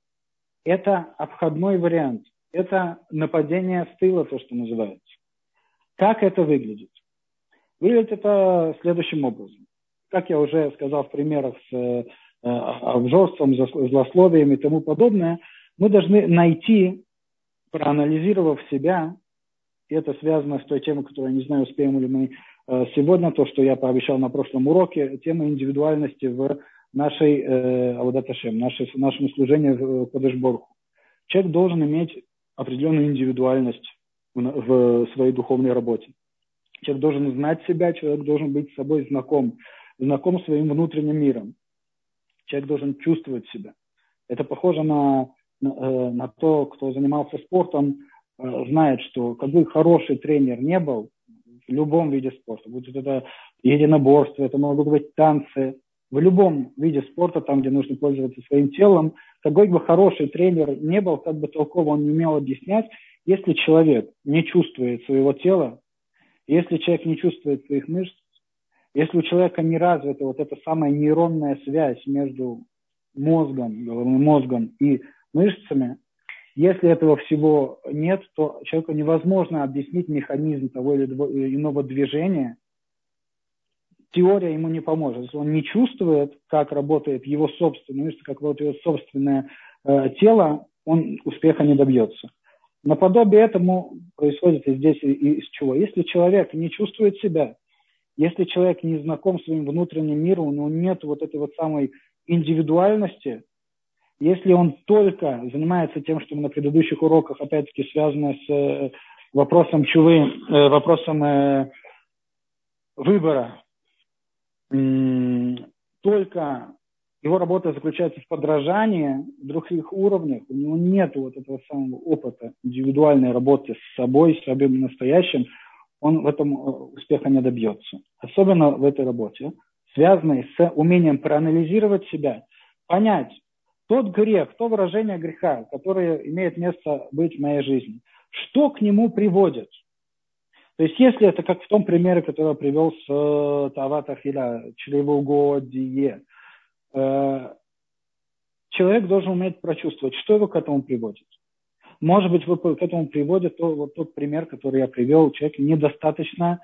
Speaker 1: это обходной вариант. Это нападение с тыла, то, что называется. Как это выглядит? Выглядит это следующим образом. Как я уже сказал в примерах с э, обжорством, злословием и тому подобное, мы должны найти, проанализировав себя, и это связано с той темой, которую я не знаю, успеем ли мы Э, сегодня то, что я пообещал на прошлом уроке, тема индивидуальности в нашей э, Авадаташем, нашей, нашем служении в Кадышборху. Человек должен иметь определенную индивидуальность в, своей духовной работе. Человек должен знать себя, человек должен быть с собой знаком, знаком своим внутренним миром. Человек должен чувствовать себя. Это похоже на, на, э, на то, кто занимался спортом, знает, что какой хороший тренер не был, в любом виде спорта, будет это единоборство, это могут быть танцы, в любом виде спорта, там, где нужно пользоваться своим телом, какой бы хороший тренер не был, как бы толково он не умел объяснять, если человек не чувствует своего тела, если человек не чувствует своих мышц, если у человека не развита вот эта самая нейронная связь между мозгом, головным мозгом и мышцами, если этого всего нет, то человеку невозможно объяснить механизм того или иного движения теория ему не поможет. Он не чувствует, как работает его собственное, как работает его собственное э, тело, он успеха не добьется. Наподобие этому происходит и здесь из чего. Если человек не чувствует себя, если человек не знаком своим внутренним миром, у него нет вот этой вот самой индивидуальности, если он только занимается тем, что мы на предыдущих уроках, опять-таки, связано с э, вопросом чувы, э, вопросом э, выбора, только его работа заключается в подражании других уровнях, у него нет вот этого самого опыта индивидуальной работы с собой, с собой настоящим, он в этом успеха не добьется. Особенно в этой работе, связанной с умением проанализировать себя, понять, тот грех, то выражение греха, которое имеет место быть в моей жизни, что к нему приводит? То есть если это как в том примере, который я привел с э, Тавата Хиля, чревоугодие, э, человек должен уметь прочувствовать, что его к этому приводит. Может быть, к этому приводит то, вот тот пример, который я привел, человек недостаточно,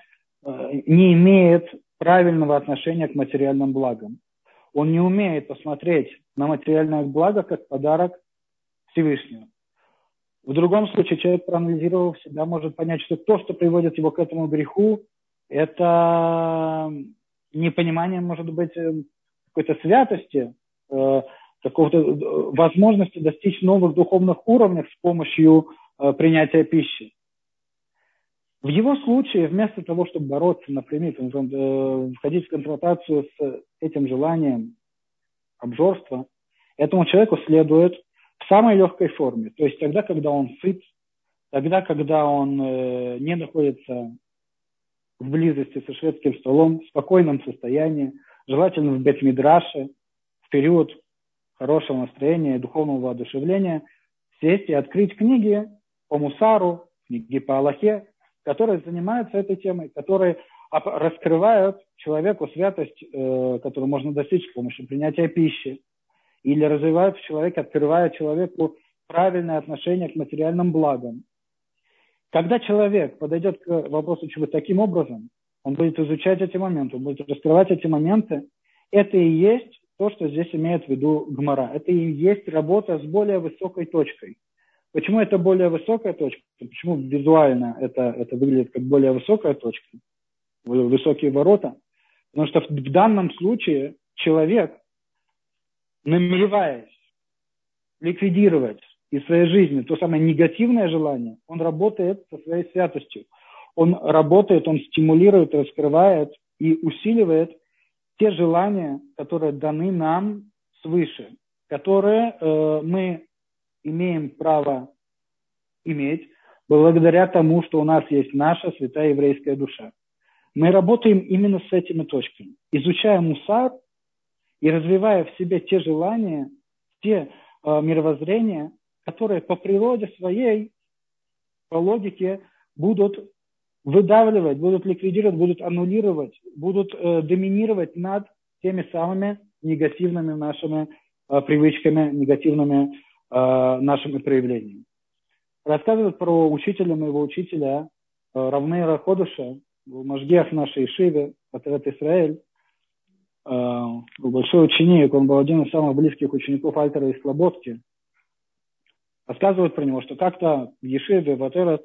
Speaker 1: э, не имеет правильного отношения к материальным благам. Он не умеет посмотреть на материальное благо как подарок Всевышнего. В другом случае человек, проанализировав себя, может понять, что то, что приводит его к этому греху, это непонимание, может быть, э, какой-то святости, э, какого-то э, возможности достичь новых духовных уровней с помощью принятия пищи. В его случае, вместо того, чтобы бороться напрямик, входить в конфронтацию с этим желанием обжорства, этому человеку следует в самой легкой форме. То есть тогда, когда он сыт, тогда, когда он э, не находится в близости со шведским столом, в спокойном состоянии, желательно в бетмидраше, в период хорошего настроения, духовного воодушевления, сесть и открыть книги по Мусару, книги по Аллахе, которые занимаются этой темой, которые раскрывают человеку святость, э, которую можно достичь с помощью принятия пищи, или развивают в человеке, открывая человеку правильное отношение к материальным благам. Когда человек подойдет к вопросу чего таким образом, он будет изучать эти моменты, он будет раскрывать эти моменты, это и есть то, что здесь имеет в виду Гмара. Это и есть работа с более высокой точкой. Почему это более высокая точка? Почему визуально это, это выглядит как более высокая точка? Высокие ворота. Потому что в данном случае человек, намереваясь ликвидировать из своей жизни то самое негативное желание, он работает со своей святостью. Он работает, он стимулирует, раскрывает и усиливает те желания, которые даны нам свыше, которые э, мы имеем право иметь благодаря тому, что у нас есть наша святая еврейская душа. Мы работаем именно с этими точками. Изучая мусар и развивая в себе те желания, те э, мировоззрения, которые по природе своей, по логике, будут выдавливать, будут ликвидировать, будут аннулировать, будут э, доминировать над теми самыми негативными нашими э, привычками, негативными э, нашими проявлениями. Рассказывают про учителя моего учителя э, Равнейра Ходыша, Машгех нашей Ишивы, Патрат Исраэль, большой ученик, он был один из самых близких учеников Альтера из Слободки. Рассказывают про него, что как-то в Ешиве, в Атерат,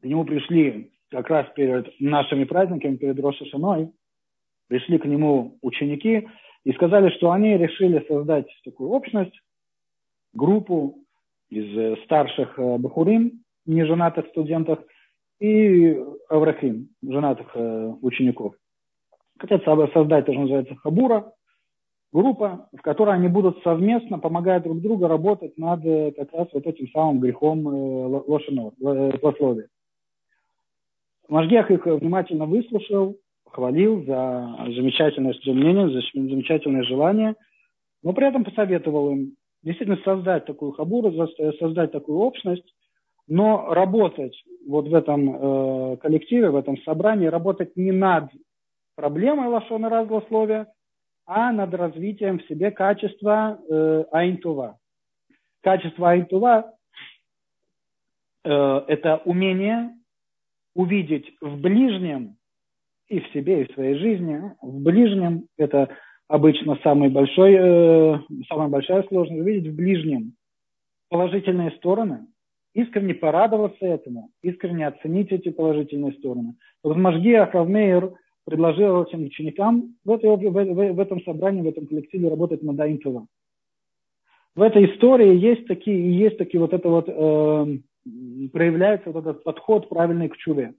Speaker 1: к нему пришли как раз перед нашими праздниками, перед Рошашиной, пришли к нему ученики и сказали, что они решили создать такую общность, группу из э, старших э, бахурим, неженатых студентов, и Аврахим, женатых э, учеников. Хотят создать то, что называется хабура, группа, в которой они будут совместно, помогая друг другу работать над как раз вот этим самым грехом лошадного, злословия. Машгех их внимательно выслушал, похвалил за замечательное стремление, за замечательное желание, но при этом посоветовал им действительно создать такую хабуру, создать такую общность, но работать вот в этом э, коллективе, в этом собрании, работать не над проблемой лошона разглословия, а над развитием в себе качества э, айнтува. Качество айнтува э, – это умение увидеть в ближнем и в себе, и в своей жизни, в ближнем. Это обычно самый большой, э, самая большая сложность. Увидеть в ближнем положительные стороны, искренне порадоваться этому, искренне оценить эти положительные стороны. Вот Машгиах Равмейер предложил этим ученикам в, этой, в, в, в этом собрании, в этом коллективе работать над Аинтова. В этой истории есть такие, есть такие вот это вот, э, проявляется вот этот подход правильный к чуве.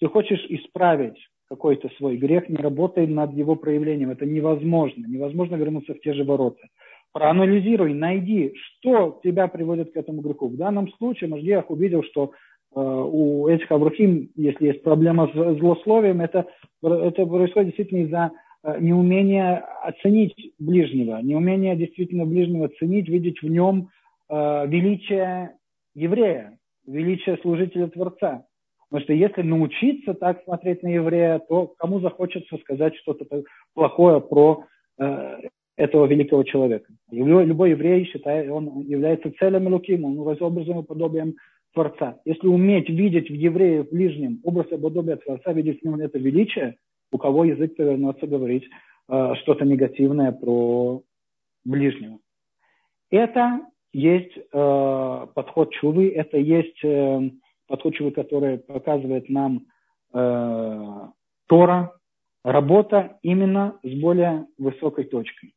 Speaker 1: Ты хочешь исправить какой-то свой грех, не работай над его проявлением. Это невозможно. Невозможно вернуться в те же ворота. Проанализируй, найди, что тебя приводит к этому греху. В данном случае Машгиах увидел, что э, у этих Аврухим, если есть проблема с злословием, это, это происходит действительно из-за э, неумения оценить ближнего, неумения действительно ближнего оценить, видеть в нем э, величие еврея, величие служителя Творца. Потому что если научиться так смотреть на еврея, то кому захочется сказать что-то плохое про э, этого великого человека. Любой, еврей считает, он является целым Луким, он образом и подобием Творца. Если уметь видеть в еврее в ближнем образ и подобие Творца, видеть в нем это величие, у кого язык повернется говорить э, что-то негативное про ближнего. Это есть э, подход чувы, это есть э, подход чувы, который показывает нам э, Тора, работа именно с более высокой точкой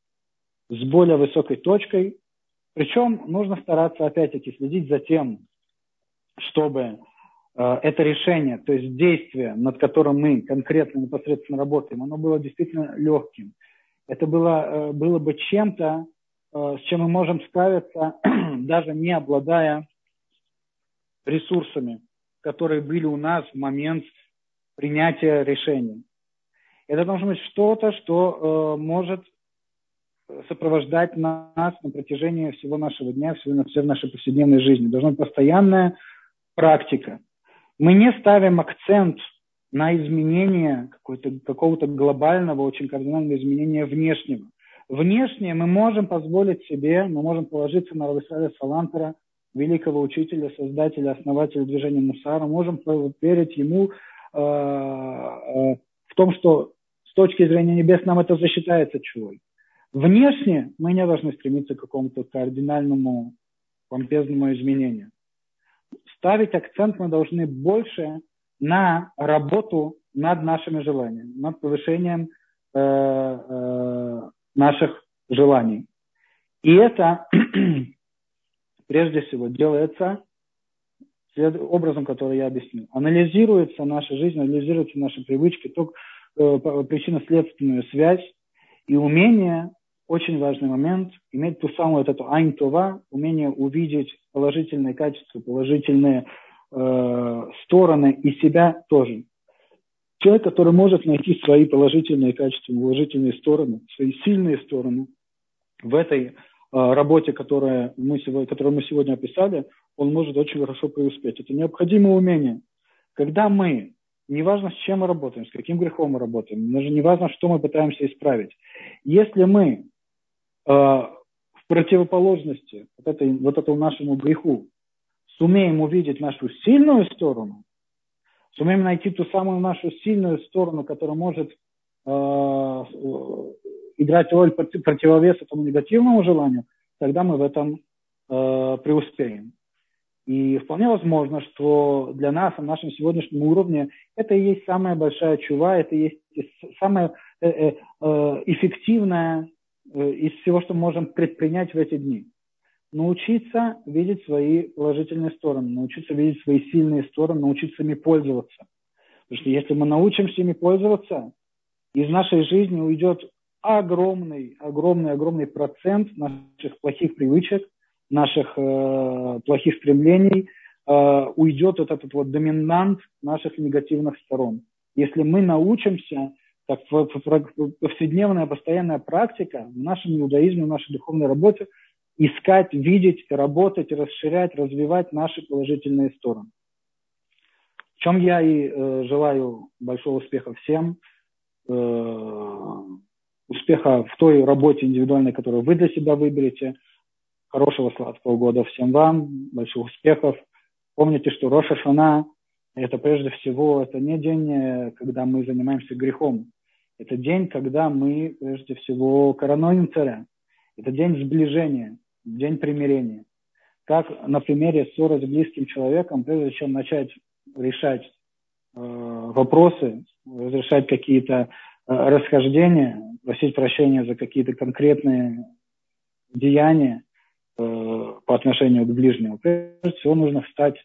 Speaker 1: с более высокой точкой. Причем нужно стараться, опять-таки, следить за тем, чтобы э, это решение, то есть действие, над которым мы конкретно непосредственно работаем, оно было действительно легким. Это было, э, было бы чем-то, э, с чем мы можем справиться, даже не обладая ресурсами, которые были у нас в момент принятия решения. Это должно быть что-то, что э, может сопровождать нас на протяжении всего нашего дня, всего, всей нашей повседневной жизни. Должна быть постоянная практика. Мы не ставим акцент на изменение какого-то глобального, очень кардинального изменения внешнего. Внешнее мы можем позволить себе, мы можем положиться на Рависаля Салантера, великого учителя, создателя, основателя движения Мусара, можем верить ему э, э, в том, что с точки зрения небес нам это засчитается чувой. Внешне мы не должны стремиться к какому-то кардинальному, помпезному изменению. Ставить акцент мы должны больше на работу над нашими желаниями, над повышением э, э, наших желаний. И это прежде всего делается образом, который я объяснил. Анализируется наша жизнь, анализируются наши привычки, то, э, причинно-следственную связь и умение очень важный момент, иметь ту самую вот эту айн-това, умение увидеть положительные качества, положительные э, стороны и себя тоже. Человек, который может найти свои положительные качества, положительные стороны, свои сильные стороны в этой э, работе, которая мы сегодня, которую мы сегодня описали, он может очень хорошо преуспеть. Это необходимое умение. Когда мы неважно, с чем мы работаем, с каким грехом мы работаем, даже неважно, что мы пытаемся исправить. Если мы Э, в противоположности вот, этой, вот этому нашему греху сумеем увидеть нашу сильную сторону, сумеем найти ту самую нашу сильную сторону, которая может э, играть роль противовеса этому негативному желанию, тогда мы в этом э, преуспеем. И вполне возможно, что для нас на нашем сегодняшнем уровне это и есть самая большая чува, это и есть самая э, э, э эффективная из всего, что мы можем предпринять в эти дни. Научиться видеть свои положительные стороны, научиться видеть свои сильные стороны, научиться ими пользоваться. Потому что если мы научимся ими пользоваться, из нашей жизни уйдет огромный, огромный, огромный процент наших плохих привычек, наших э, плохих стремлений, э, уйдет вот этот вот доминант наших негативных сторон. Если мы научимся как повседневная, постоянная практика в нашем иудаизме, в нашей духовной работе искать, видеть, работать, расширять, развивать наши положительные стороны. В чем я и э, желаю большого успеха всем, э, успеха в той работе индивидуальной, которую вы для себя выберете, хорошего сладкого года всем вам, больших успехов. Помните, что Роша Шана
Speaker 2: Это прежде всего, это не день, когда мы занимаемся грехом. Это день, когда мы прежде всего коронуем царя. Это день сближения, день примирения. Как на примере ссоры с близким человеком, прежде чем начать решать э, вопросы, разрешать какие-то э, расхождения, просить прощения за какие-то конкретные деяния э, по отношению к ближнему. Прежде всего нужно встать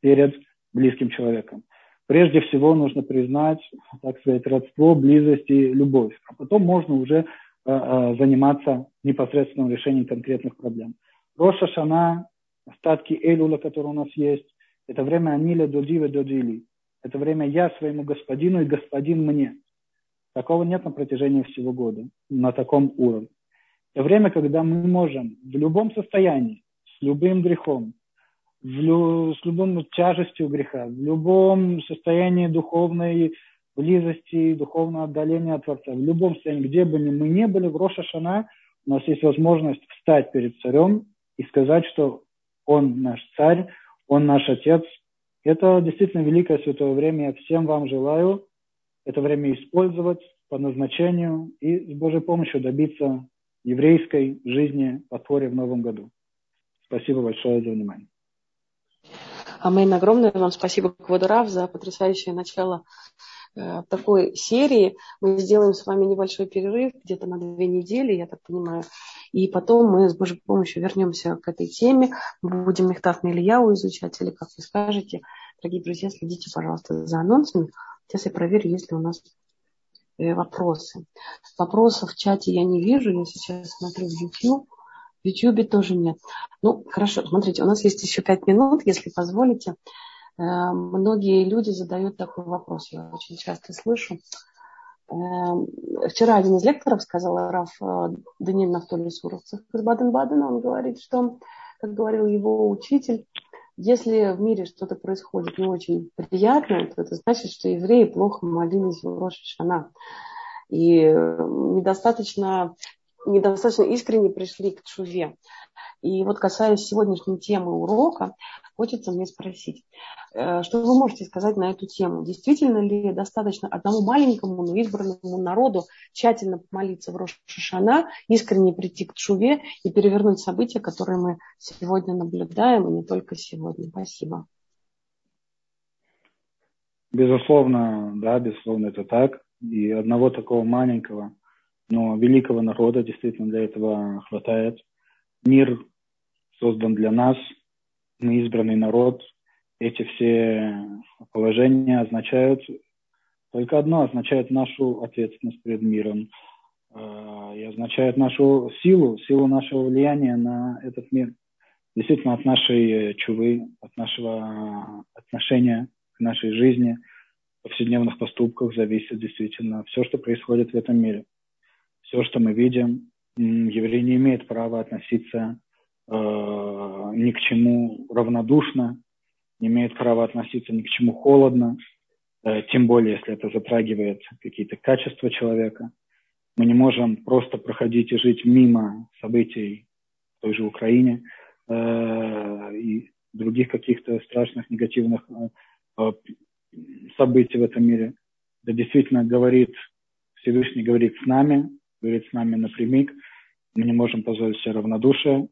Speaker 2: перед близким человеком. Прежде всего нужно признать, так сказать, родство, близость и любовь. А потом можно уже э, э, заниматься непосредственным решением конкретных проблем. Роша Шана, остатки Элюла, которые у нас есть, это время Аниля Додива Додили. Это время я своему господину и господин мне. Такого нет на протяжении всего года, на таком уровне. Это время, когда мы можем в любом состоянии, с любым грехом, в лю, с любым тяжестью греха, в любом состоянии духовной близости, духовного отдаления от Творца, в любом состоянии, где бы мы ни были, в Роша Шана у нас есть возможность встать перед царем и сказать, что он наш царь, он наш отец. Это действительно великое святое время. Я всем вам желаю это время использовать по назначению и с Божьей помощью добиться еврейской жизни по Торе в новом году. Спасибо большое за внимание.
Speaker 3: Амейн, огромное вам спасибо, Квадрав, за потрясающее начало э, такой серии. Мы сделаем с вами небольшой перерыв, где-то на две недели, я так понимаю. И потом мы с Божьей помощью вернемся к этой теме. Будем Мехтав Ильяу изучать, или как вы скажете. Дорогие друзья, следите, пожалуйста, за анонсами. Сейчас я проверю, есть ли у нас вопросы. Вопросов в чате я не вижу. Я сейчас смотрю в YouTube. В YouTube тоже нет. Ну, хорошо, смотрите, у нас есть еще пять минут, если позволите. Э, многие люди задают такой вопрос, я очень часто слышу. Э, вчера один из лекторов сказал, Раф Даниэль Нафтолий Суровцев из Баден-Бадена, он говорит, что, как говорил его учитель, если в мире что-то происходит не очень приятное, то это значит, что евреи плохо молились в Рош Шана. И недостаточно, недостаточно искренне пришли к Чуве. И вот касаясь сегодняшней темы урока, хочется мне спросить, э, что вы можете сказать на эту тему? Действительно ли достаточно одному маленькому, но избранному народу тщательно помолиться в Рошашана, искренне прийти к Чуве и перевернуть события, которые мы сегодня наблюдаем, и не только сегодня? Спасибо.
Speaker 1: Безусловно, да, безусловно, это так. И одного такого маленького, но великого народа действительно для этого хватает. Мир создан для нас, мы избранный народ. Эти все положения означают только одно, означают нашу ответственность перед миром э, и означают нашу силу, силу нашего влияния на этот мир. Действительно, от нашей чувы, от нашего отношения к нашей жизни, повседневных поступках зависит действительно все, что происходит в этом мире. Все, что мы видим, еврей не имеет права относиться э, ни к чему равнодушно, не имеет права относиться ни к чему холодно, э, тем более, если это затрагивает какие-то качества человека. Мы не можем просто проходить и жить мимо событий в той же Украине э, и других каких-то страшных негативных э, э событий в этом мире. Это действительно говорит, Всевышний говорит с нами, говорит с нами напрямик. Мы не можем позволить себе равнодушие,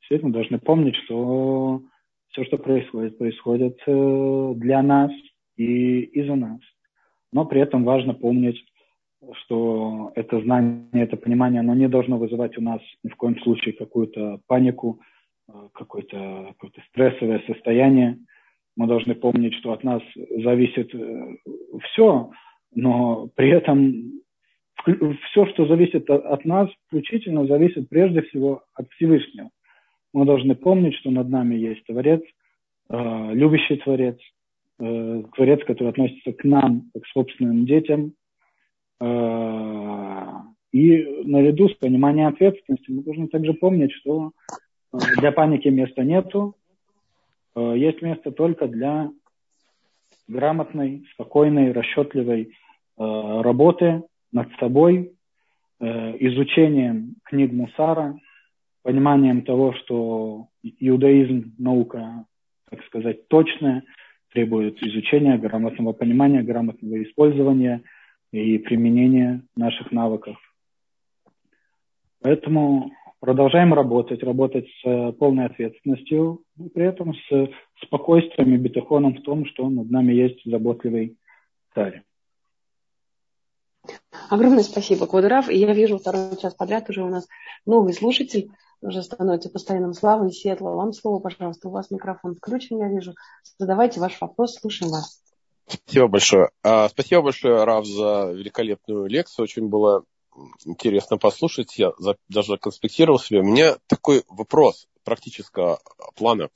Speaker 1: действительно должны помнить, что все, что происходит, происходит э, для нас и из-за нас. Но при этом важно помнить, что это знание, это понимание, оно не должно вызывать у нас ни в коем случае какую-то панику, э, какое-то какое стрессовое состояние. Мы должны помнить, что от нас зависит э, все, но при этом все, что зависит от нас, включительно зависит прежде всего от Всевышнего. Мы должны помнить, что над нами есть Творец, э, любящий Творец, э, Творец, который относится к нам, к собственным детям. Э, и наряду с пониманием ответственности мы должны также помнить, что для паники места нету, есть место только для грамотной, спокойной, расчетливой работы над собой, э, изучением книг Мусара – пониманием того, что иудаизм наука, так сказать, точная, требует изучения, грамотного понимания, грамотного использования и применения наших навыков. Поэтому продолжаем работать, работать с полной ответственностью, и при этом с спокойствием и бетахоном в том, что над нами есть заботливый царь.
Speaker 3: Огромное спасибо, Квадраф. И я вижу второй час подряд уже у нас новый слушатель, уже становится постоянным славой Сетла. Вам слово, пожалуйста. У вас микрофон включен, я вижу. Задавайте ваш вопрос, слушаем вас.
Speaker 4: Спасибо большое. А, спасибо большое, Рав, за великолепную лекцию. Очень было интересно послушать. Я даже конспектировал себе. У меня такой вопрос практического плана.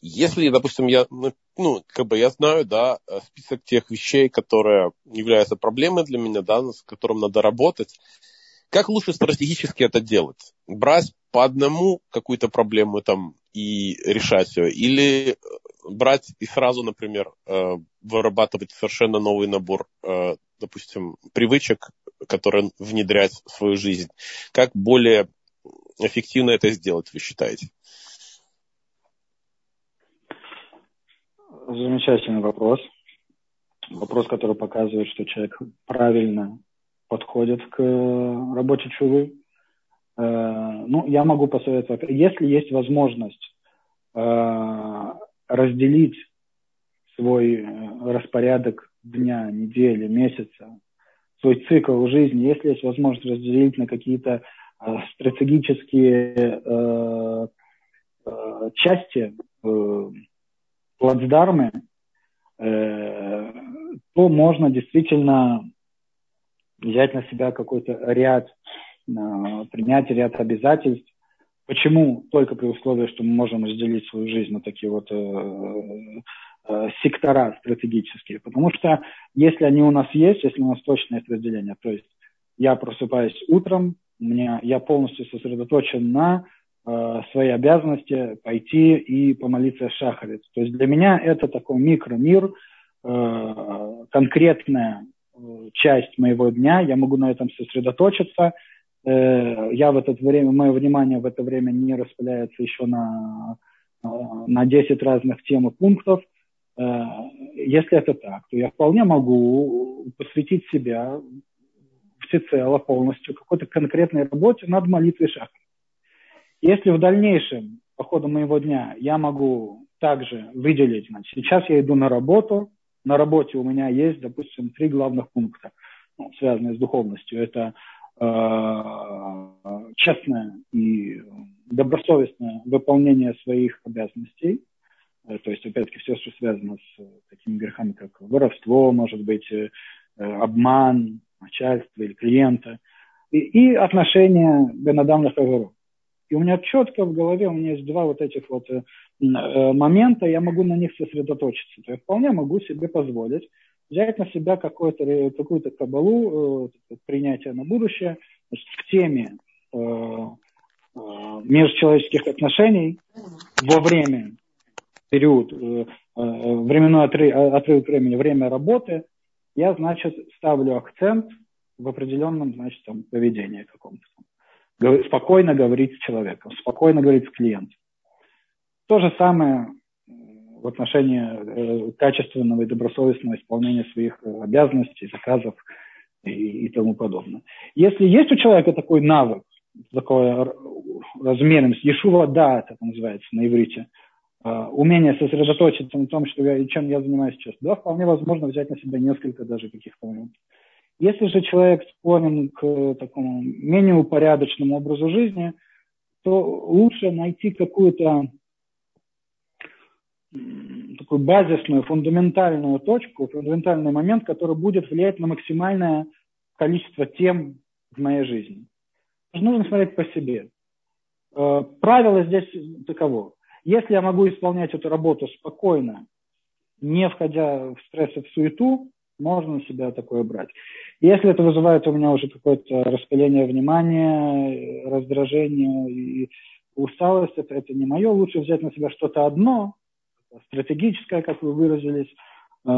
Speaker 4: Если, допустим, я, ну, ну, как бы я знаю, да, список тех вещей, которые являются проблемой для меня, да, с которым надо работать, как лучше стратегически это делать? Брать по одному какую-то проблему там и решать ее? Или брать и сразу, например, э, вырабатывать совершенно новый набор, э, допустим, привычек, которые внедрять в свою жизнь? Как более эффективно это сделать, вы считаете?
Speaker 1: Замечательный вопрос. Вопрос, который показывает, что человек правильно подходит к работе чувы. Э, ну, я могу посоветовать, если есть возможность э, разделить свой э, распорядок дня, недели, месяца, свой цикл жизни, если есть возможность разделить на какие-то стратегические части, плацдармы, э, то можно действительно взять на себя какой-то ряд, э, принять ряд обязательств. Почему? Только при условии, что мы можем разделить свою жизнь на такие вот э, сектора стратегические. Потому что если они у нас есть, если у нас точное есть разделение, то есть я просыпаюсь утром, у меня, я полностью сосредоточен на свои обязанности пойти и помолиться шахарец. То есть для меня это такой микромир, э, конкретная э, часть моего дня, я могу на этом сосредоточиться. Я в это время, мое внимание в это время не распыляется еще на, на 10 разных тем и пунктов. Если это так, то я вполне могу посвятить себя всецело, полностью какой-то конкретной работе над молитвой шахарец. Если в дальнейшем, по ходу моего дня, я могу также выделить, значит, сейчас я иду на работу, на работе у меня есть, допустим, три главных пункта, ну, связанные с духовностью. Это э, честное и добросовестное выполнение своих обязанностей, э, то есть, опять-таки, все, что связано с такими грехами, как воровство, может быть, э, обман начальства или клиента, и, и отношения Бенадамных Агаров. И у меня четко в голове, у меня есть два вот этих вот э, э, момента, я могу на них сосредоточиться. То я вполне могу себе позволить взять на себя какую-то какую-то кабалу, э, принятие на будущее, значит, в теме э, э, межчеловеческих отношений во время, период, э, временной отрыв, отрыв времени, время работы, я, значит, ставлю акцент в определенном, значит, там, поведении каком-то спокойно говорить с человеком, спокойно говорить с клиентом. То же самое в отношении э, качественного и добросовестного исполнения своих э, обязанностей, заказов и, и тому подобное. Если есть у человека такой навык, такой размерность, ешува да, это называется на иврите, э, умение сосредоточиться на том, что я, чем я занимаюсь сейчас, да, вполне возможно взять на себя несколько даже каких-то моментов. Если же человек склонен к такому менее упорядоченному образу жизни, то лучше найти какую-то такую базисную, фундаментальную точку, фундаментальный момент, который будет влиять на максимальное количество тем в моей жизни. Нужно смотреть по себе. Э, правило здесь таково. Если я могу исполнять эту работу спокойно, не входя в стресс и в суету, можно на себя такое брать. Если это вызывает у меня уже какое-то распыление внимания, раздражение и усталость, это, это не мое. Лучше взять на себя что-то одно, стратегическое, как вы выразились, э,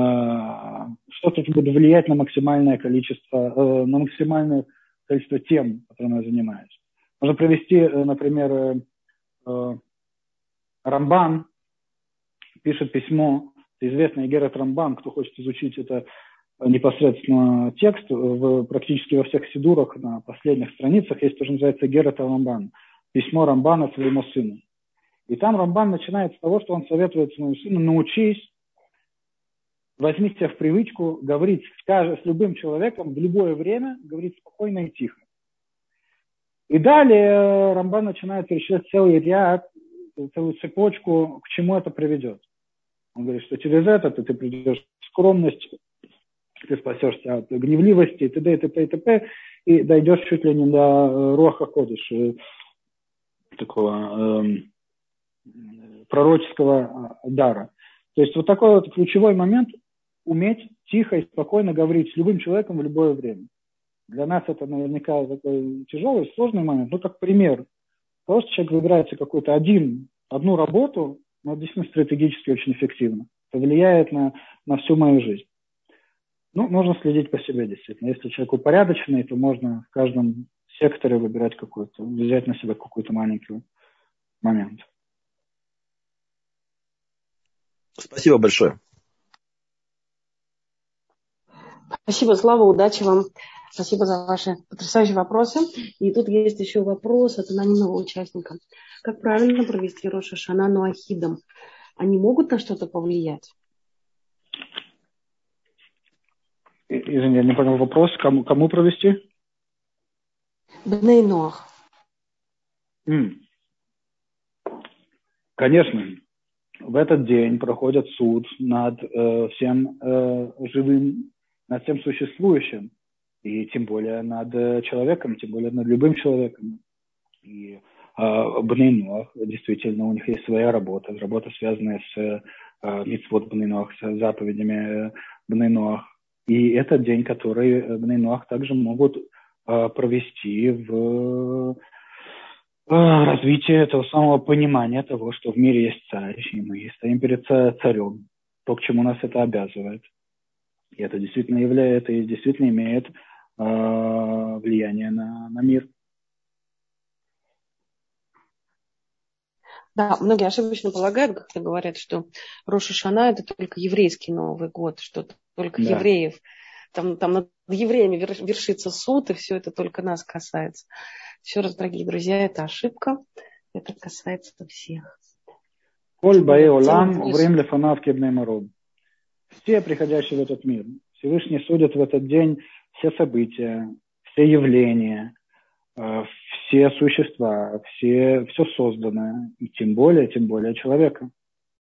Speaker 1: что-то будет влиять на максимальное количество, э, на максимальное количество тем, которыми я занимаюсь. Можно привести, э, например, Рамбан пишет письмо известный Герат Рамбан, кто хочет изучить это непосредственно текст, в, практически во всех сидурах на последних страницах есть то, что называется Герат Рамбан, письмо Рамбана своему сыну. И там Рамбан начинает с того, что он советует своему сыну, научись, возьми себя в привычку говорить с любым человеком в любое время, говорить спокойно и тихо. И далее Рамбан начинает перечислять целый ряд, целую цепочку, к чему это приведет. Он говорит, что через это ты, ты придешь к ты спасешься от гневливости, и т.д. и т.п. и т.п. и дойдешь чуть ли не до Роха Ходыш, э, такого э, пророческого дара. То есть вот такой вот ключевой момент – уметь тихо и спокойно говорить с любым человеком в любое время. Для нас это наверняка такой тяжелый, сложный момент. Ну, как пример. Просто человек выбирается какой-то один, одну работу, но действительно стратегически очень эффективно. Это влияет на, на всю мою жизнь. Ну, нужно следить по себе, действительно. Если человек упорядоченный, то можно в каждом секторе выбирать какую-то, взять на себя какой-то маленький момент.
Speaker 5: Спасибо большое.
Speaker 3: Спасибо, Слава, удачи вам. Спасибо за ваши потрясающие вопросы. И тут есть еще вопрос от анонимного участника. Как правильно провести Роша Шана Нуахидом? Они могут на что-то повлиять?
Speaker 1: Извини, я не понял вопрос. Кому, кому провести? Mm. Конечно. В этот день проходит суд над э, всем э, живым, над всем существующим, и тем более над э, человеком, тем более над любым человеком. И э, Бнейнох, действительно, у них есть своя работа, работа, связанная с э, митцвот Бнейнох, с заповедями э, Бнейнох. И это день, который Бнейнуах также могут э, провести в э, развитии этого самого понимания того, что в мире есть царь, и мы стоим перед царем, то, к чему нас это обязывает. И это действительно является, и действительно имеет э, влияние на, на мир.
Speaker 3: Да, многие ошибочно полагают, как говорят, что Роша Шана это только еврейский Новый год, что только да. евреев. Там, там над евреями вершится суд, и все это только нас касается. Еще раз, дорогие друзья, это ошибка. Это касается всех.
Speaker 1: Коль баэ олам время лефанав кебней Все приходящие в этот мир. Всевышний судит в этот день все события, все явления, все существа, все, все созданное, и тем более, тем более человека.